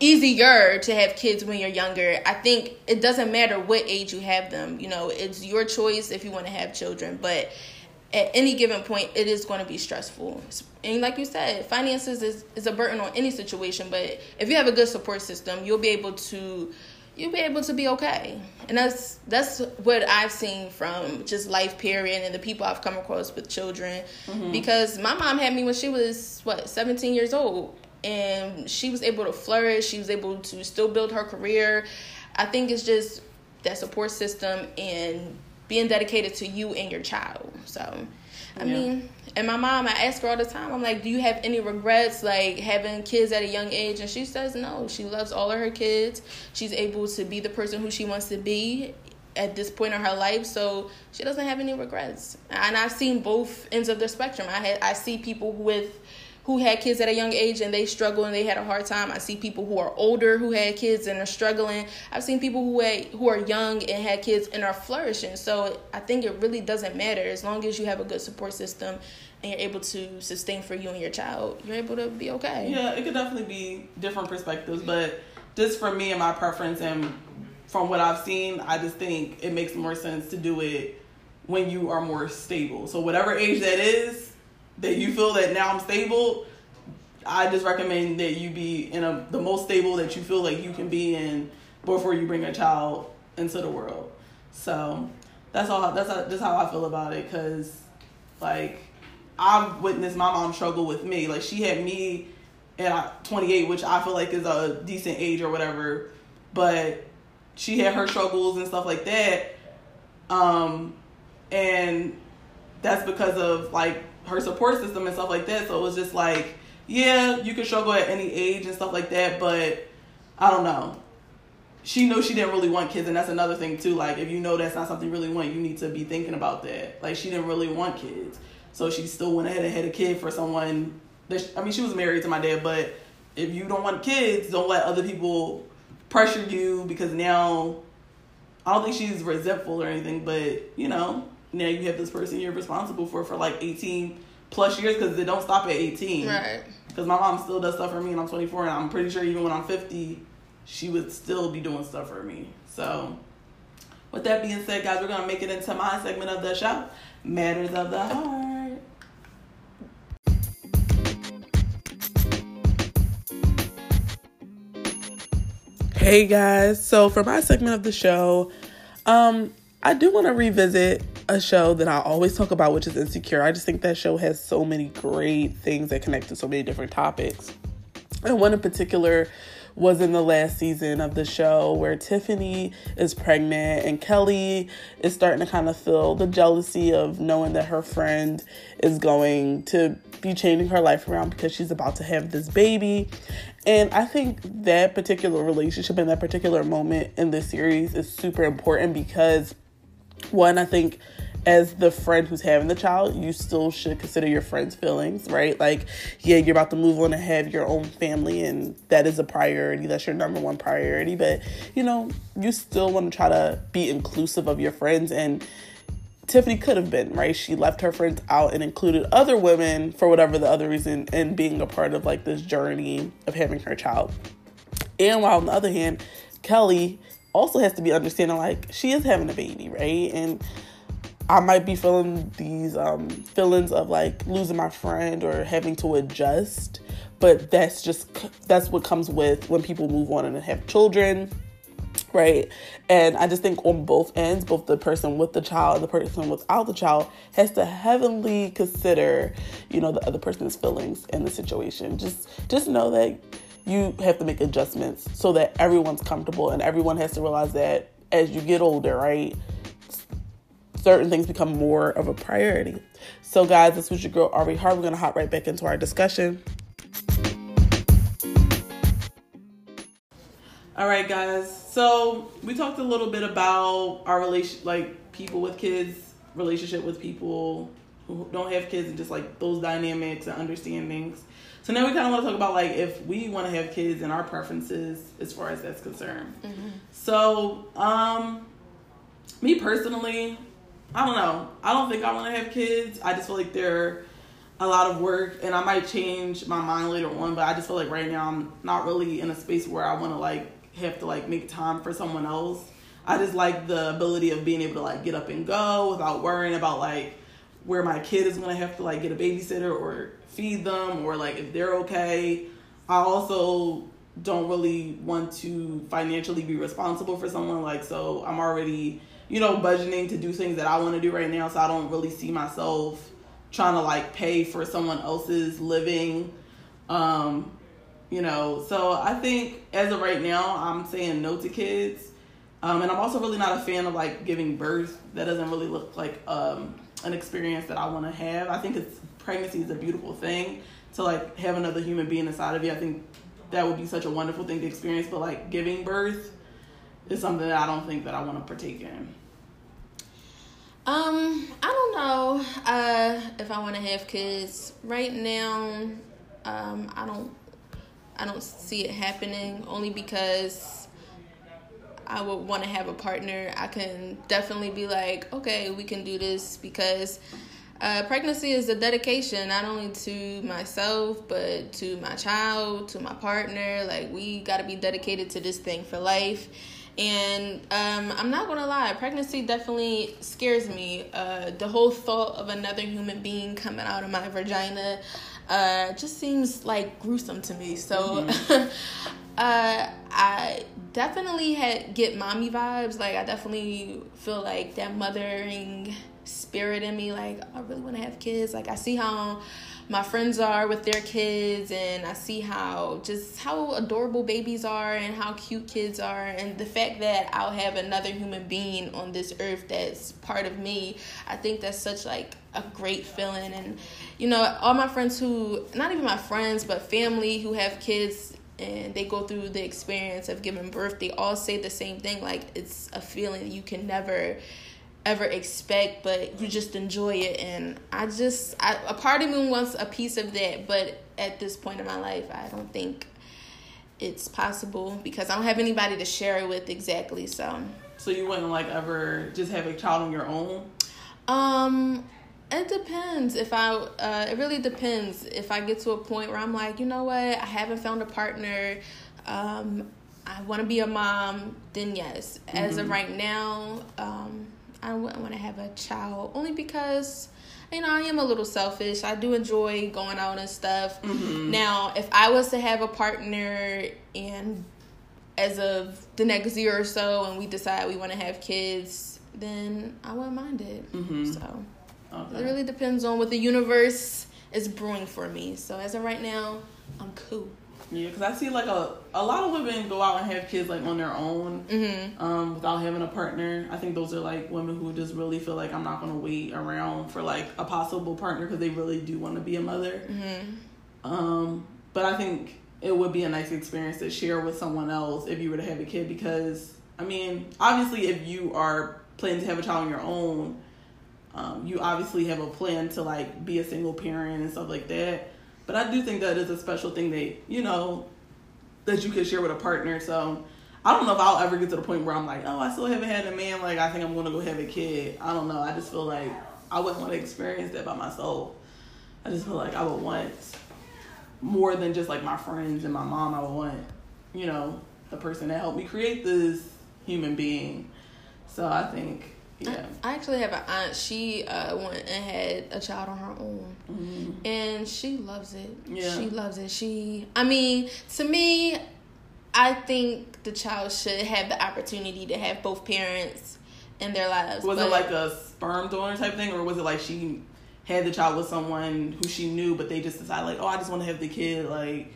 easier to have kids when you're younger. I think it doesn't matter what age you have them you know it's your choice if you want to have children. But at any given point it is going to be stressful. And like you said finances is, is a burden on any situation but if you have a good support system you'll be able to you'll be able to be okay. And that's that's what I've seen from just life period and the people I've come across with children. Mm-hmm. Because my mom had me when she was what, 17 years old and she was able to flourish, she was able to still build her career. I think it's just that support system and being dedicated to you and your child. So I yeah. mean, and my mom, I ask her all the time, I'm like, do you have any regrets, like having kids at a young age? And she says no. She loves all of her kids. She's able to be the person who she wants to be at this point in her life, so she doesn't have any regrets. And I've seen both ends of the spectrum. I had I see people with who had kids at a young age and they struggle and they had a hard time. I see people who are older who had kids and are struggling. I've seen people who had, who are young and had kids and are flourishing. So I think it really doesn't matter as long as you have a good support system and you're able to sustain for you and your child. You're able to be okay.
Yeah, it could definitely be different perspectives, but just for me and my preference and from what I've seen, I just think it makes more sense to do it when you are more stable. So whatever age that is, that you feel that now I'm stable, I just recommend that you be in a the most stable that you feel like you can be in before you bring a child into the world. So that's all. That's how, just how I feel about it. Cause like I've witnessed my mom struggle with me. Like she had me at 28, which I feel like is a decent age or whatever, but she had her struggles and stuff like that. Um, and that's because of like her support system and stuff like that. So it was just like, yeah, you can struggle at any age and stuff like that, but I don't know. She knew she didn't really want kids, and that's another thing too. Like, if you know that's not something you really want, you need to be thinking about that. Like, she didn't really want kids, so she still went ahead and had a kid for someone. That she, I mean, she was married to my dad, but if you don't want kids, don't let other people pressure you because now I don't think she's resentful or anything, but you know, now you have this person you're responsible for for like 18 plus years because they don't stop at 18. Right. Because my mom still does stuff for me and I'm 24 and I'm pretty sure even when I'm 50, she would still be doing stuff for me. So, with that being said, guys, we're going to make it into my segment of the show Matters of the Heart. Hey guys, so for my segment of the show, um, I do want to revisit a show that I always talk about, which is Insecure. I just think that show has so many great things that connect to so many different topics. And one in particular, was in the last season of the show where Tiffany is pregnant and Kelly is starting to kind of feel the jealousy of knowing that her friend is going to be changing her life around because she's about to have this baby. And I think that particular relationship and that particular moment in this series is super important because, one, I think as the friend who's having the child, you still should consider your friend's feelings, right? Like, yeah, you're about to move on and have your own family, and that is a priority. That's your number one priority. But, you know, you still want to try to be inclusive of your friends. And Tiffany could have been, right? She left her friends out and included other women for whatever the other reason and being a part of like this journey of having her child. And while on the other hand, Kelly also has to be understanding like she is having a baby, right? And I might be feeling these um, feelings of like losing my friend or having to adjust, but that's just that's what comes with when people move on and have children, right? And I just think on both ends, both the person with the child and the person without the child has to heavily consider, you know, the other person's feelings in the situation. Just just know that you have to make adjustments so that everyone's comfortable and everyone has to realize that as you get older, right? certain things become more of a priority. So, guys, this was your girl Ari Hart. We're gonna hop right back into our discussion. All right, guys. So we talked a little bit about our relation, like people with kids, relationship with people who don't have kids, and just like those dynamics and understandings. So now we kind of want to talk about like if we want to have kids and our preferences as far as that's concerned. Mm-hmm. So, um, me personally, I don't know. I don't think I want to have kids. I just feel like they're a lot of work, and I might change my mind later on. But I just feel like right now I'm not really in a space where I want to like have to like make time for someone else. I just like the ability of being able to like get up and go without worrying about like where my kid is gonna have to like get a babysitter or feed them or like if they're okay. I also don't really want to financially be responsible for someone like so I'm already you know, budgeting to do things that I want to do right now. So I don't really see myself trying to like pay for someone else's living. Um, you know, so I think as of right now, I'm saying no to kids. Um, and I'm also really not a fan of like giving birth. That doesn't really look like um, an experience that I want to have. I think it's pregnancy is a beautiful thing to like have another human being inside of you. I think that would be such a wonderful thing to experience. But like giving birth, is something that I don't think that I want to partake in.
Um, I don't know uh, if I want to have kids right now. Um, I don't. I don't see it happening only because I would want to have a partner. I can definitely be like, okay, we can do this because uh, pregnancy is a dedication not only to myself but to my child, to my partner. Like we got to be dedicated to this thing for life and um, I'm not gonna lie, pregnancy definitely scares me. Uh, the whole thought of another human being coming out of my vagina uh, just seems like gruesome to me. So mm-hmm. uh, I definitely had get mommy vibes. Like I definitely feel like that mothering spirit in me. Like I really want to have kids. Like I see how my friends are with their kids and I see how just how adorable babies are and how cute kids are and the fact that I'll have another human being on this earth that's part of me I think that's such like a great feeling and you know all my friends who not even my friends but family who have kids and they go through the experience of giving birth they all say the same thing like it's a feeling you can never ever expect, but you just enjoy it. And I just, I, a part of me wants a piece of that, but at this point in my life, I don't think it's possible because I don't have anybody to share it with exactly. So,
so you wouldn't like ever just have a child on your own?
Um, it depends. If I, uh, it really depends. If I get to a point where I'm like, you know what, I haven't found a partner. Um, I want to be a mom. Then yes. As mm-hmm. of right now, um, I wouldn't want to have a child only because you know, I am a little selfish. I do enjoy going out and stuff. Mm-hmm. Now, if I was to have a partner and as of the next year or so and we decide we want to have kids, then I wouldn't mind it. Mm-hmm. So okay. it really depends on what the universe is brewing for me. So as of right now, I'm cool.
Yeah, because I see like a a lot of women go out and have kids like on their own,
Mm-hmm.
um, without having a partner. I think those are like women who just really feel like I'm not gonna wait around for like a possible partner because they really do want to be a mother.
Mm-hmm.
Um, but I think it would be a nice experience to share with someone else if you were to have a kid because I mean, obviously, if you are planning to have a child on your own, um, you obviously have a plan to like be a single parent and stuff like that. But I do think that is a special thing that you know that you can share with a partner. So I don't know if I'll ever get to the point where I'm like, oh, I still haven't had a man. Like I think I'm gonna go have a kid. I don't know. I just feel like I wouldn't want to experience that by myself. I just feel like I would want more than just like my friends and my mom. I would want, you know, the person that helped me create this human being. So I think, yeah.
I actually have an aunt. She uh, went and had a child on her own,
Mhm.
and she loves it.
Yeah.
She loves it. She, I mean, to me, I think the child should have the opportunity to have both parents in their lives.
Was
but
it like a sperm donor type thing, or was it like she had the child with someone who she knew, but they just decided like, oh, I just want to have the kid, like.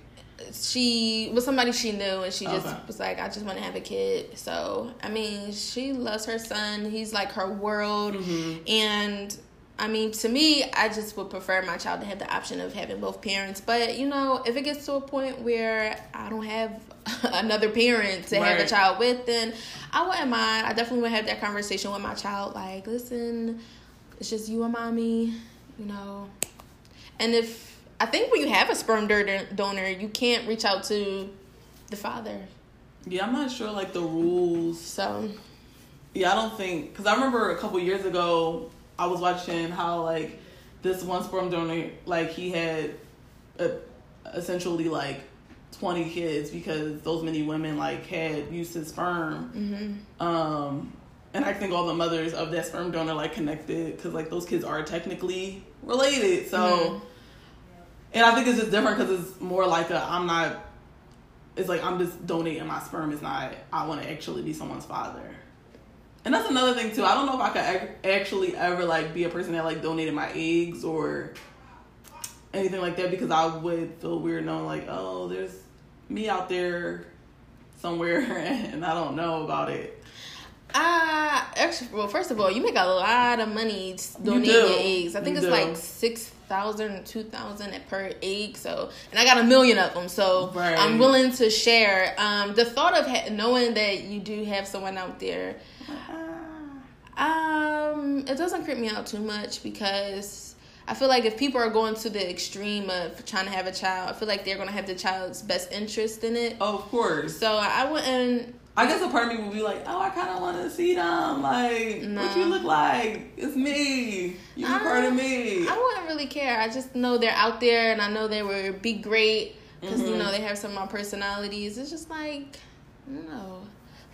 She was somebody she knew, and she just
Okay.
was like, I just want to have a kid. So, I mean, she loves her son. He's like her world,
Mhm.
and. I mean, to me, I just would prefer my child to have the option of having both parents. But you know, if it gets to a point where I don't have another parent to have a child with, then I wouldn't mind. I definitely would have that conversation with my child. Like, listen, it's just you and mommy, you know. And if I think when you have a sperm donor, you can't reach out to the father.
Yeah, I'm not sure like the rules.
So
Yeah, I don't think because I remember a couple years ago I was watching how like this one sperm donor like he had uh essentially like 20 kids because those many women like had used his sperm.
hmm
Um, and I think all the mothers of that sperm donor like connected because like those kids are technically related. So,
Mhm.
And I think it's just different because it's more like a I'm not. It's like I'm just donating my sperm. It's not I want to actually be someone's father. And that's another thing too. I don't know if I could ac- actually ever like be a person that like donated my eggs or anything like that because I would feel weird knowing like oh there's me out there somewhere and I don't know about it.
Uh, actually, well, first of all, you make a lot of money donating
do.
your eggs. I think
You
it's
do.
like six thousand, two thousand per egg. So, and I got a million of them. So,
Right.
I'm willing to share. Um, the thought of ha- knowing that you do have someone out there, um, it doesn't creep me out too much because I feel like if people are going to the extreme of trying to have a child, I feel like they're going to have the child's best interest in it.
Of course.
So I wouldn't.
I guess a part of me would be like, oh, I kind of want to see them. Like,
No.
what you look like? It's me. You be part of me.
I wouldn't really care. I just know they're out there, and I know they would be great because you
Mhm.
know they have some of my personalities. It's just like, know,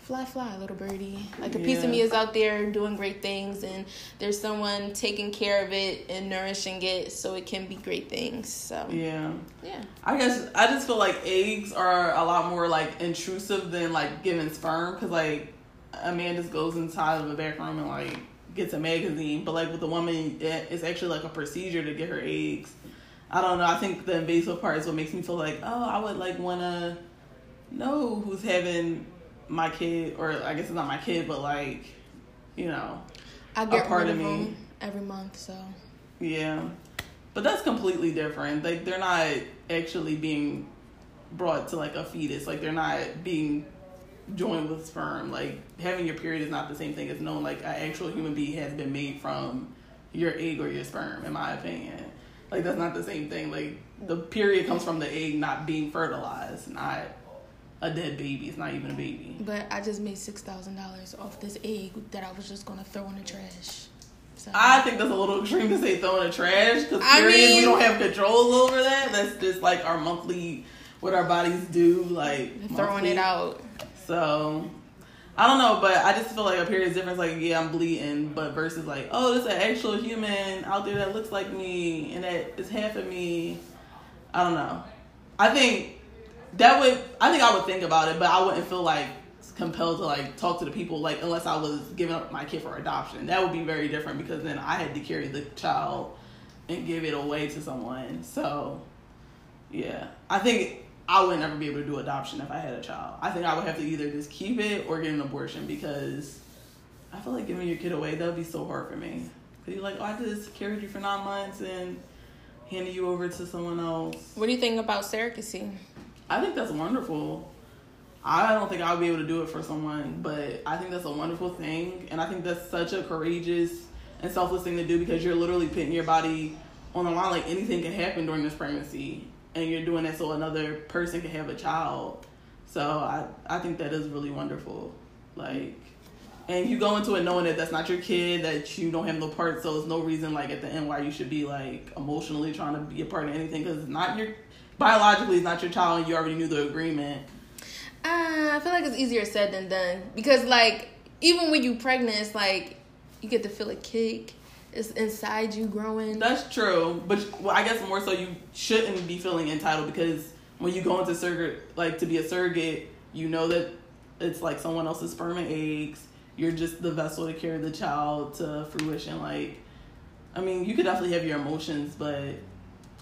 fly, fly, little birdie. Like a piece of me is out there doing great things, and there's someone taking care of it and nourishing it so it can be great things. So
Yeah.
yeah,
I guess I just feel like eggs are a lot more like intrusive than like giving sperm because like a man just goes inside of a back room and like gets a magazine, but like with a woman, eh, it's actually like a procedure to get her eggs. I don't know. I think the invasive part is what makes me feel like, oh, I would like want to know who's having my kid, or I guess it's not my kid, but like, you know,
I get
part
rid
of me.
every month. So
yeah. But that's completely different. Like they're not actually being brought to like a fetus. Like they're not being joined with sperm. Like having your period is not the same thing as knowing like an actual human being has been made from your egg or your sperm. In my opinion, like that's not the same thing. Like the period comes from the egg not being fertilized, not a dead baby. It's not even a baby.
but I just made six thousand dollars off this egg that I was just gonna throw in the trash. So
I think that's a little extreme to say throw in the trash because we don't have control over that. That's just like our monthly, what our bodies do, like
throwing
monthly.
it out.
So I don't know, but I just feel like a period is different. Like yeah, I'm bleeding, but versus like oh, there's an actual human out there that looks like me and that is half of me. I don't know. I think that would. I think I would think about it, but I wouldn't feel like compelled to like talk to the people like unless I was giving up my kid for adoption. That would be very different because then I had to carry the child and give it away to someone. So yeah, I think I would never be able to do adoption if I had a child. I think I would have to either just keep it or get an abortion because I feel like giving your kid away that would be so hard for me. Cause you're like, oh, I just carried you for nine months and handed you over to someone else.
What do you think about surrogacy?
I think that's wonderful. I don't think I'll be able to do it for someone, but I think that's a wonderful thing, and I think that's such a courageous and selfless thing to do because you're literally putting your body on the line. Like anything can happen during this pregnancy, and you're doing that so another person can have a child. So I I think that is really wonderful. Like, and you go into it knowing that that's not your kid, that you don't have no part. So there's no reason like at the end why you should be like emotionally trying to be a part of anything because it's not your biologically it's not your child, and you already knew the agreement.
Uh, I feel like it's easier said than done because like even when you're pregnant, it's like you get to feel a kick. It's inside you growing.
That's true, but well, I guess more so you shouldn't be feeling entitled because when you go into surrogate, like to be a surrogate, you know that it's like someone else's sperm and eggs. You're just the vessel to carry the child to fruition. Like, I mean, you could definitely have your emotions, but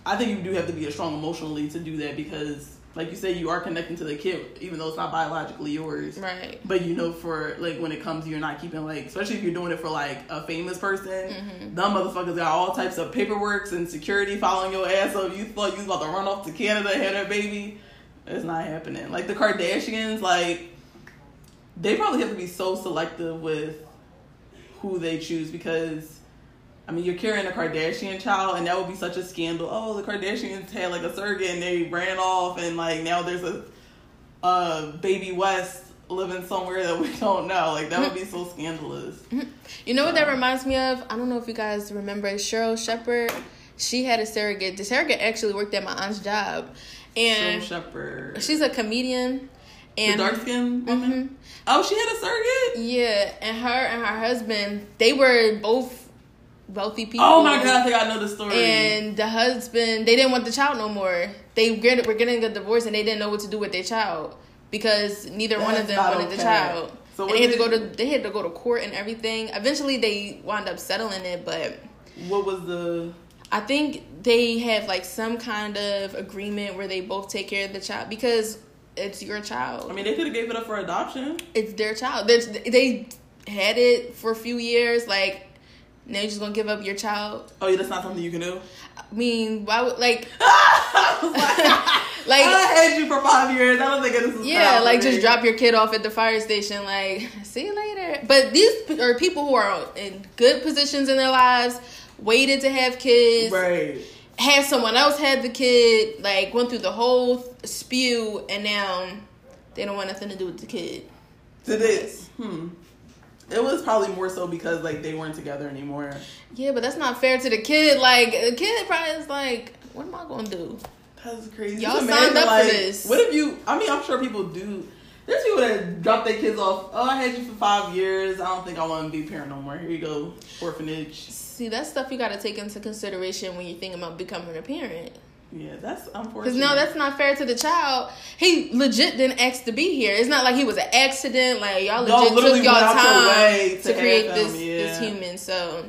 I think you do have to be a strong emotionally to do that because like you say, you are connecting to the kid, even though it's not biologically yours.
Right.
But you know, for like when it comes, you're not keeping like, especially if you're doing it for like a famous person. Mm-hmm. Them motherfuckers got all types of paperwork and security following your ass. So if you thought you was about to run off to Canada and have that baby, it's not happening. Like the Kardashians, like they probably have to be so selective with who they choose because I mean, you're carrying a Kardashian child, and that would be such a scandal. Oh, the Kardashians had like a surrogate, and they ran off, and like now there's a, a baby West living somewhere that we don't know. Like that would be so scandalous.
You know what that reminds me of? I don't know if you guys remember Cheryl Shepherd. She had a surrogate. The surrogate actually worked at my aunt's job, and
Cheryl Shepherd.
She's a comedian. And
the dark skin woman. Mm-hmm. Oh, she had a surrogate.
Yeah, and her and her husband, they were both wealthy people.
Oh my god, I think I know the story.
And the husband, they didn't want the child no more. They were getting a divorce, and they didn't know what to do with their child because neither That's one of them wanted okay. the child. So and they had to go to they had to go to court and everything. Eventually, they wound up settling it, but
what was the?
I think they have like some kind of agreement where they both take care of the child because it's your child.
I mean, they could have gave it up for adoption.
It's their child. They're, they had it for a few years, like now you're just gonna give up your child?
Oh yeah, that's not something you can do.
I mean, why would like? like
I had you for five years. I don't think this is.
Yeah, like just drop your kid off at the fire station. Like, see you later. But these are people who are in good positions in their lives, waited to have kids.
Right.
Had someone else had the kid, like went through the whole spew, and now they don't want nothing to do with the kid.
To this, hmm. It was probably more so because like they weren't together anymore.
Yeah, but that's not fair to the kid. Like the kid probably is like, what am I gonna do?
That's crazy.
Y'all signed up
like,
for this.
What if you? I mean, I'm sure people do. There's people that drop their kids off. Oh, I had you for five years. I don't think I want to be a parent no more. Here you go, orphanage.
See, that's stuff you got to take into consideration when you're thinking about becoming a parent.
Yeah, that's unfortunate.
Because no, that's not fair to the child. He legit didn't ask to be here. It's not like he was an accident. Like y'all legit no, took y'all time to, to create this yeah. this human. So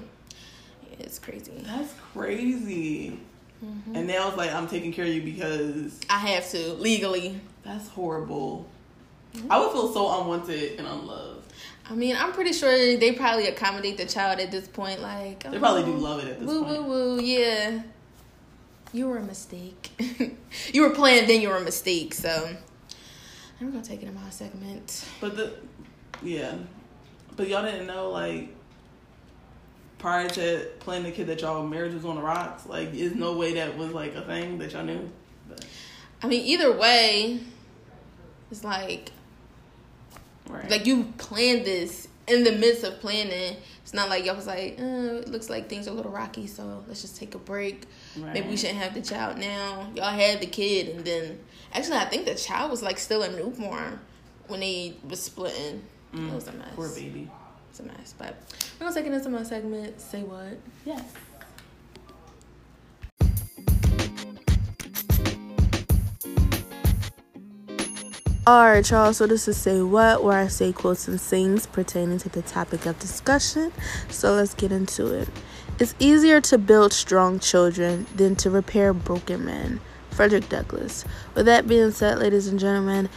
yeah, it's crazy.
That's crazy. Mm-hmm. And now it's like I'm taking care of you because
I have to legally.
That's horrible. Mm-hmm. I would feel so unwanted and unloved.
I mean, I'm pretty sure they probably accommodate the child at this point. Like
they probably do love it at this
woo,
point.
Woo woo woo, yeah you were a mistake. you were playing, then you were a mistake. So I'm gonna take it in my segment.
But the yeah, but y'all didn't know like prior to playing the kid that y'all marriage was on the rocks. Like, is no way that was like a thing that y'all knew. But.
I mean, either way, it's like right. like you planned this in the midst of planning. It's not like y'all was like, uh, it looks like things are a little rocky, so let's just take a break. Right. Maybe we shouldn't have the child now. Y'all had the kid, and then actually, I think the child was like still a newborn when they was splitting. Mm, it was a mess.
Poor baby.
It's a mess. But we're gonna take it into my segment. Say what?
Yes.
Alright, y'all, so this is Say What, where I say quotes and sayings pertaining to the topic of discussion. So let's get into it. It's easier to build strong children than to repair broken men. Frederick Douglass. With that being said, ladies and gentlemen,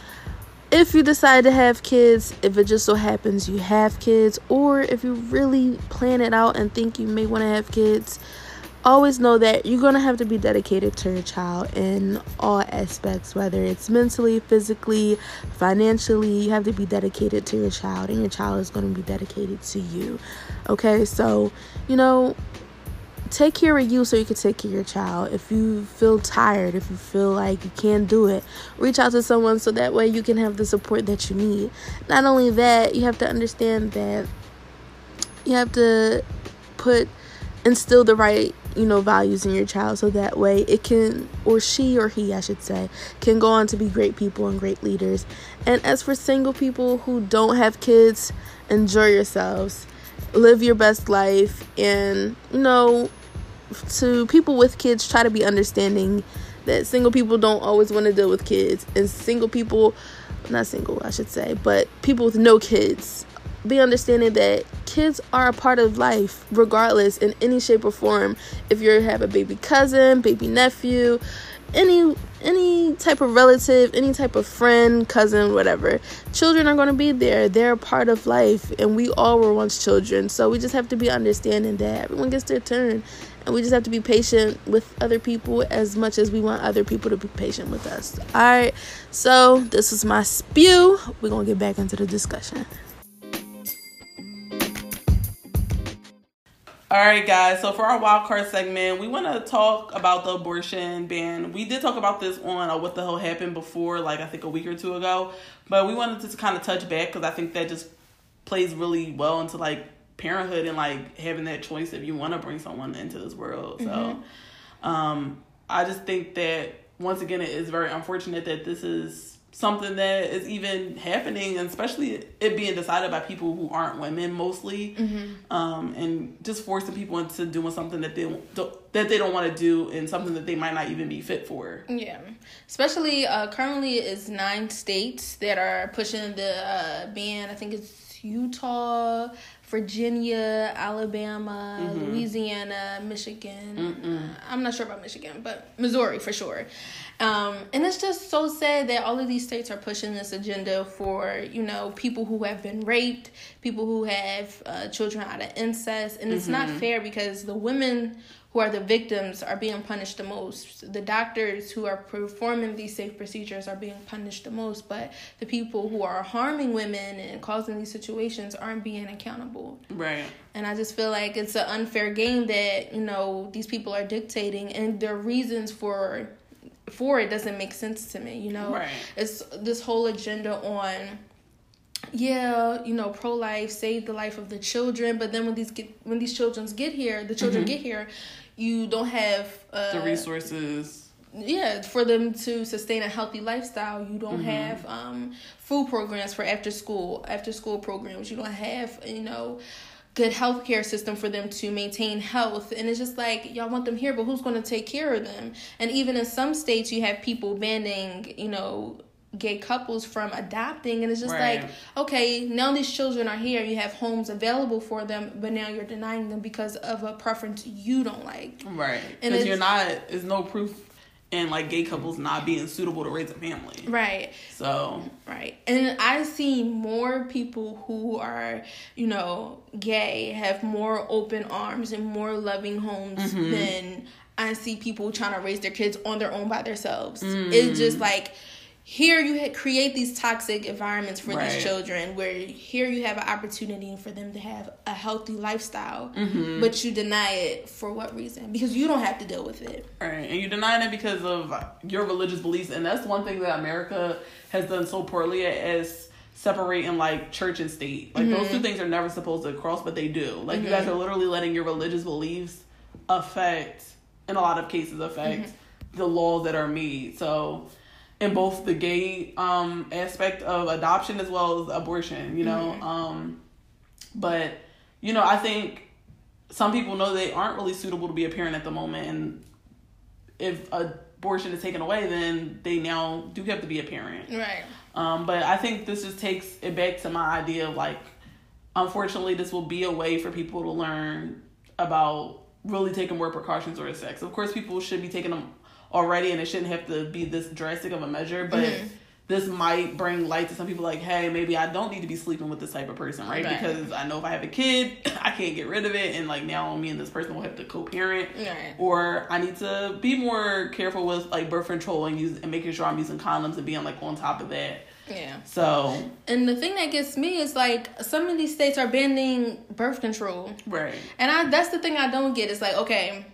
if you decide to have kids, if it just so happens you have kids, or if you really plan it out and think you may want to have kids, always know that you're going to have to be dedicated to your child in all aspects, whether it's mentally, physically, financially. You have to be dedicated to your child, and your child is going to be dedicated to you. Okay, so, you know, take care of you so you can take care of your child. If you feel tired, if you feel like you can't do it, reach out to someone so that way you can have the support that you need. Not only that, you have to understand that you have to put instill the right you know values in your child so that way it can or she or he I should say can go on to be great people and great leaders. And as for single people who don't have kids, enjoy yourselves. Live your best life and you know to people with kids try to be understanding that single people don't always want to deal with kids and single people not single I should say, but people with no kids be understanding that kids are a part of life regardless in any shape or form. If you have a baby cousin baby nephew any any type of relative any type of friend cousin whatever children are going to be there. They're a part of life and we all were once children. So we just have to be understanding that everyone gets their turn and we just have to be patient with other people as much as we want other people to be patient with us. All right so this is my spew. We're going to get back into the discussion
All right, guys. So for our wild card segment, we want to talk about the abortion ban. We did talk about this on uh, what the hell happened before, like I think a week or two ago. But we wanted to kind of touch back because I think that just plays really well into like parenthood and like having that choice if you want to bring someone into this world. Mm-hmm. So, um, I just think that once again, it is very unfortunate that this is something that is even happening, and especially it being decided by people who aren't women mostly, mm-hmm. um, and just forcing people into doing something that they don't, that they don't want to do and something that they might not even be fit for.
Yeah, especially uh, currently is nine states that are pushing the uh, ban. I think it's Utah, Virginia, Alabama, mm-hmm. Louisiana, Michigan. Mm-mm. I'm not sure about Michigan, but Missouri for sure. Um, and it's just so sad that all of these states are pushing this agenda for, you know, people who have been raped, people who have uh, children out of incest. And it's mm-hmm. not fair because the women who are the victims are being punished the most. The doctors who are performing these safe procedures are being punished the most, but the people who are harming women and causing these situations aren't being accountable.
Right.
And I just feel like it's an unfair game that, you know, these people are dictating and their reasons for for it doesn't make sense to me, you know.
Right.
It's this whole agenda on yeah, you know, pro life, save the life of the children, but then when these get when these children get here, the children mm-hmm. get here, you don't have uh,
the resources
yeah for them to sustain a healthy lifestyle you don't mm-hmm. have um, food programs for after school after school programs you don't have you know good healthcare system for them to maintain health. And it's just like y'all want them here, but who's going to take care of them? And even in some states, you have people banning, you know, gay couples from adopting and it's just right. like okay now these children are here you have homes available for them but now you're denying them because of a preference you don't like
right because you're not there's no proof and like gay couples not being suitable to raise a family.
Right.
So
right. And I see more people who are, you know, gay have more open arms and more loving homes mm-hmm. than I see people trying to raise their kids on their own by themselves. Mm. It's just like here you create these toxic environments for right. these children where here you have an opportunity for them to have a healthy lifestyle mm-hmm. but you deny it for what reason because you don't have to deal with it
right and you deny it because of your religious beliefs and that's one thing that america has done so poorly as separating like church and state like mm-hmm. those two things are never supposed to cross but they do like mm-hmm. you guys mm-hmm. are literally letting your religious beliefs affect in a lot of cases affect mm-hmm. the laws that are made so in both the gay um aspect of adoption as well as abortion, you know. Mm-hmm. Um but you know, I think some people know they aren't really suitable to be a parent at the moment and if abortion is taken away then they now do have to be a parent.
Right.
Um but I think this just takes it back to my idea of like unfortunately this will be a way for people to learn about really taking more precautions or sex. Of course people should be taking them already, and it shouldn't have to be this drastic of a measure. But mm-hmm. this might bring light to some people, like, hey, maybe I don't need to be sleeping with this type of person, right? right. Because I know if I have a kid, I can't get rid of it, and like now me and this person will have to co-parent, right. or I need to be more careful with like birth control and use and making sure I'm using condoms and being like on top of that.
Yeah.
So.
And the thing that gets me is like some of these states are banning birth control.
Right.
And I that's the thing I don't get. It's like okay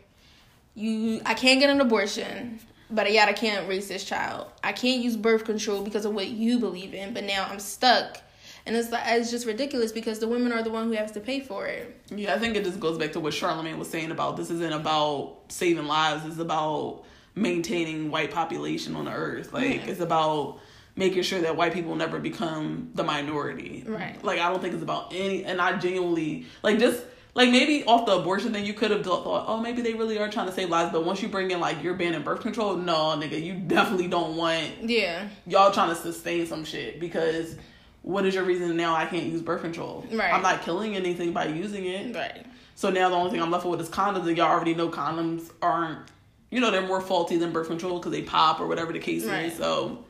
you I can't get an abortion, but yet I can't raise this child. I can't use birth control because of what you believe in, but now I'm stuck. And it's like it's just ridiculous because the women are the one who has to pay for it.
Yeah, I think it just goes back to what Charlamagne was saying about this isn't about saving lives, it's about maintaining white population on the earth. Like yeah. it's about making sure that white people never become the minority.
Right.
Like I don't think it's about any and I genuinely like just like maybe off the abortion thing, you could have thought, oh, maybe they really are trying to save lives. But once you bring in like you're banning birth control, no, nigga, you definitely don't want.
Yeah.
Y'all trying to sustain some shit because what is your reason now? I can't use birth control.
Right.
I'm not killing anything by using it.
Right.
So now the only thing I'm left with is condoms, and y'all already know condoms aren't. You know they're more faulty than birth control because they pop or whatever the case right. is. So.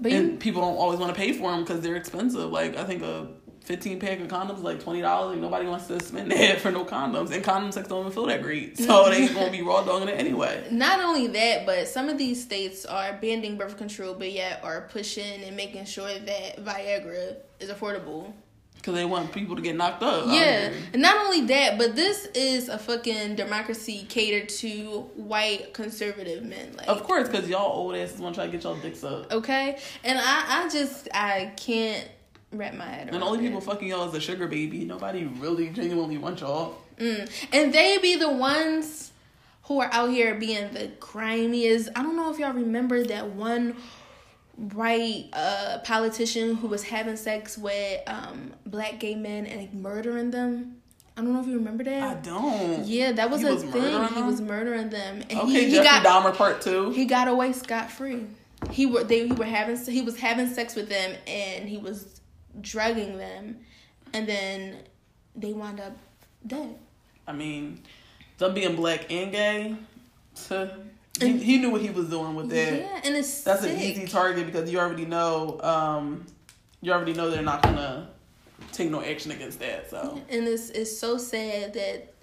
But and you, people don't always want to pay for them because they're expensive. Like I think a 15 pack of condoms like $20 like nobody wants to spend that for no condoms and condom sex don't even feel that great so they ain't gonna be raw dogging it anyway
not only that but some of these states are banning birth control but yet are pushing and making sure that viagra is affordable
because they want people to get knocked up.
Yeah, and not only that, but this is a fucking democracy catered to white conservative men. Like,
of course, because y'all old asses want to try to get y'all dicks up.
Okay, and I, I just, I can't wrap my head around.
And only people fucking y'all is a sugar baby. Nobody really genuinely wants y'all.
Mm. And they be the ones who are out here being the grimiest. I don't know if y'all remember that one white uh, politician who was having sex with um, black gay men and like, murdering them. I don't know if you remember that.
I don't.
Yeah, that was he a was thing. He was murdering them.
And okay, he, he Jeffrey got, Dahmer part two.
He got away scot free. He were they he were having he was having sex with them and he was drugging them, and then they wind up dead.
I mean, them being black and gay, to, he, he knew what he was doing with that.
Yeah, and it's
that's
sick.
an easy target because you already know, um, you already know they're not gonna take no action against that. So,
and it's it's so sad that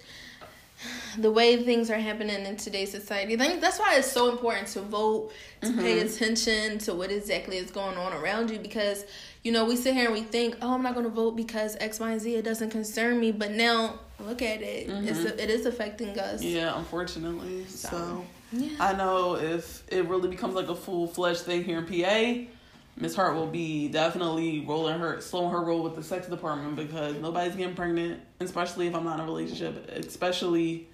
the way things are happening in today's society. I think that's why it's so important to vote, to mm-hmm. pay attention to what exactly is going on around you because you know, we sit here and we think, oh, I'm not going to vote because X, Y, and Z. It doesn't concern me. But now, look at it. Mm-hmm. It's it is affecting us.
Yeah, unfortunately. So, so yeah. I know if it really becomes like a full fledged thing here in PA, Miss Hart will be definitely rolling her, slowing her roll with the sex department because nobody's getting pregnant, especially if I'm not in a relationship, especially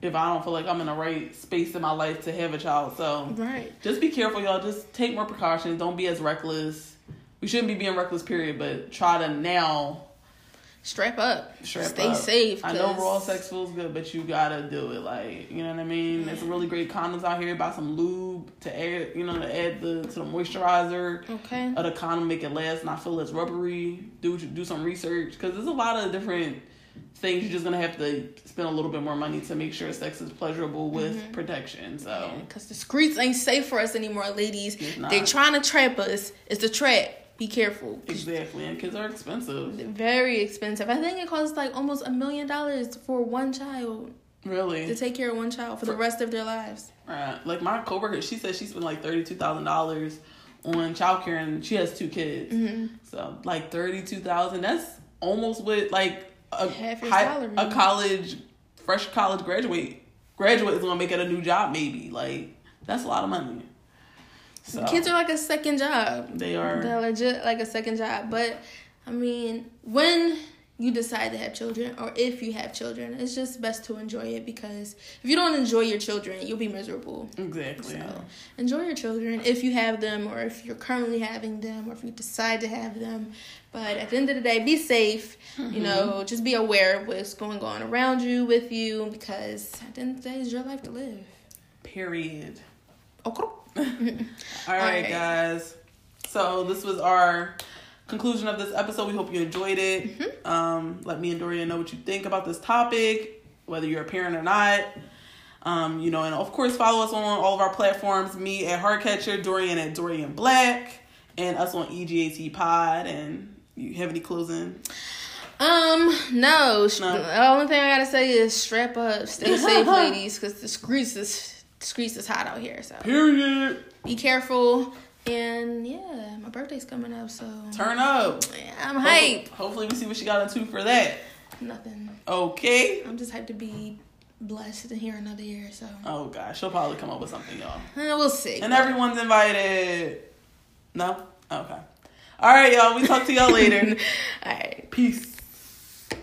if I don't feel like I'm in the right space in my life to have a child. So,
right.
just be careful, y'all. Just take more precautions. Don't be as reckless we shouldn't be being reckless, period. But try to now
strap up, strap stay up. safe.
I know raw sex feels good, but you gotta do it. Like you know what I mean. There's really great condoms out here. Buy some lube to add, you know, to add the to the moisturizer.
Okay.
Of the condom, make it last, not feel as rubbery. Do do some research because there's a lot of different things you're just gonna have to spend a little bit more money to make sure sex is pleasurable with mm-hmm. protection. So,
because yeah, the streets ain't safe for us anymore, ladies. They trying to trap us. It's a trap be careful.
Exactly, and kids are expensive.
Very expensive. I think it costs like almost a million dollars for one child.
Really?
To take care of one child for, for the rest of their lives.
Right. Like my coworker, she said she spent like thirty two thousand dollars on childcare, and she has two kids. Mm-hmm. So like thirty two thousand. That's almost what like a high, a college fresh college graduate graduate is gonna make at a new job. Maybe like that's a lot of money.
So, Kids are like a second job.
They are.
They're legit like a second job. But I mean, when you decide to have children, or if you have children, it's just best to enjoy it because if you don't enjoy your children, you'll be miserable.
Exactly.
So enjoy your children if you have them, or if you're currently having them, or if you decide to have them. But at the end of the day, be safe. Mm-hmm. You know, just be aware of what's going on around you, with you, because at the end of the day, it's your life to live.
Period.
Okay.
All right, All right, guys. So this was our conclusion of this episode. We hope you enjoyed it. Mm-hmm. Um, let me and Dorian know what you think about this topic, whether you're a parent or not. Um, you know, and of course, follow us on all of our platforms. Me at Heartcatcher, Dorian at Dorian Black, and us on EGAT Pod. And you have any closing?
Um, no.
No.
The only thing I gotta say is strap up, stay safe, ladies, because the streets is streets is hot out here. So
Period.
be careful. And yeah, my birthday's coming up, so
Turn up.
yeah, I'm hyped.
Hopefully, we see what she got into for that.
Nothing.
Okay.
I'm just hyped to be blessed to hear another year. So
Oh gosh, she'll probably come up with something, y'all.
Eh, we'll see.
And everyone's invited. No? Okay. All right, y'all. We talk to y'all later.
All right.
Peace.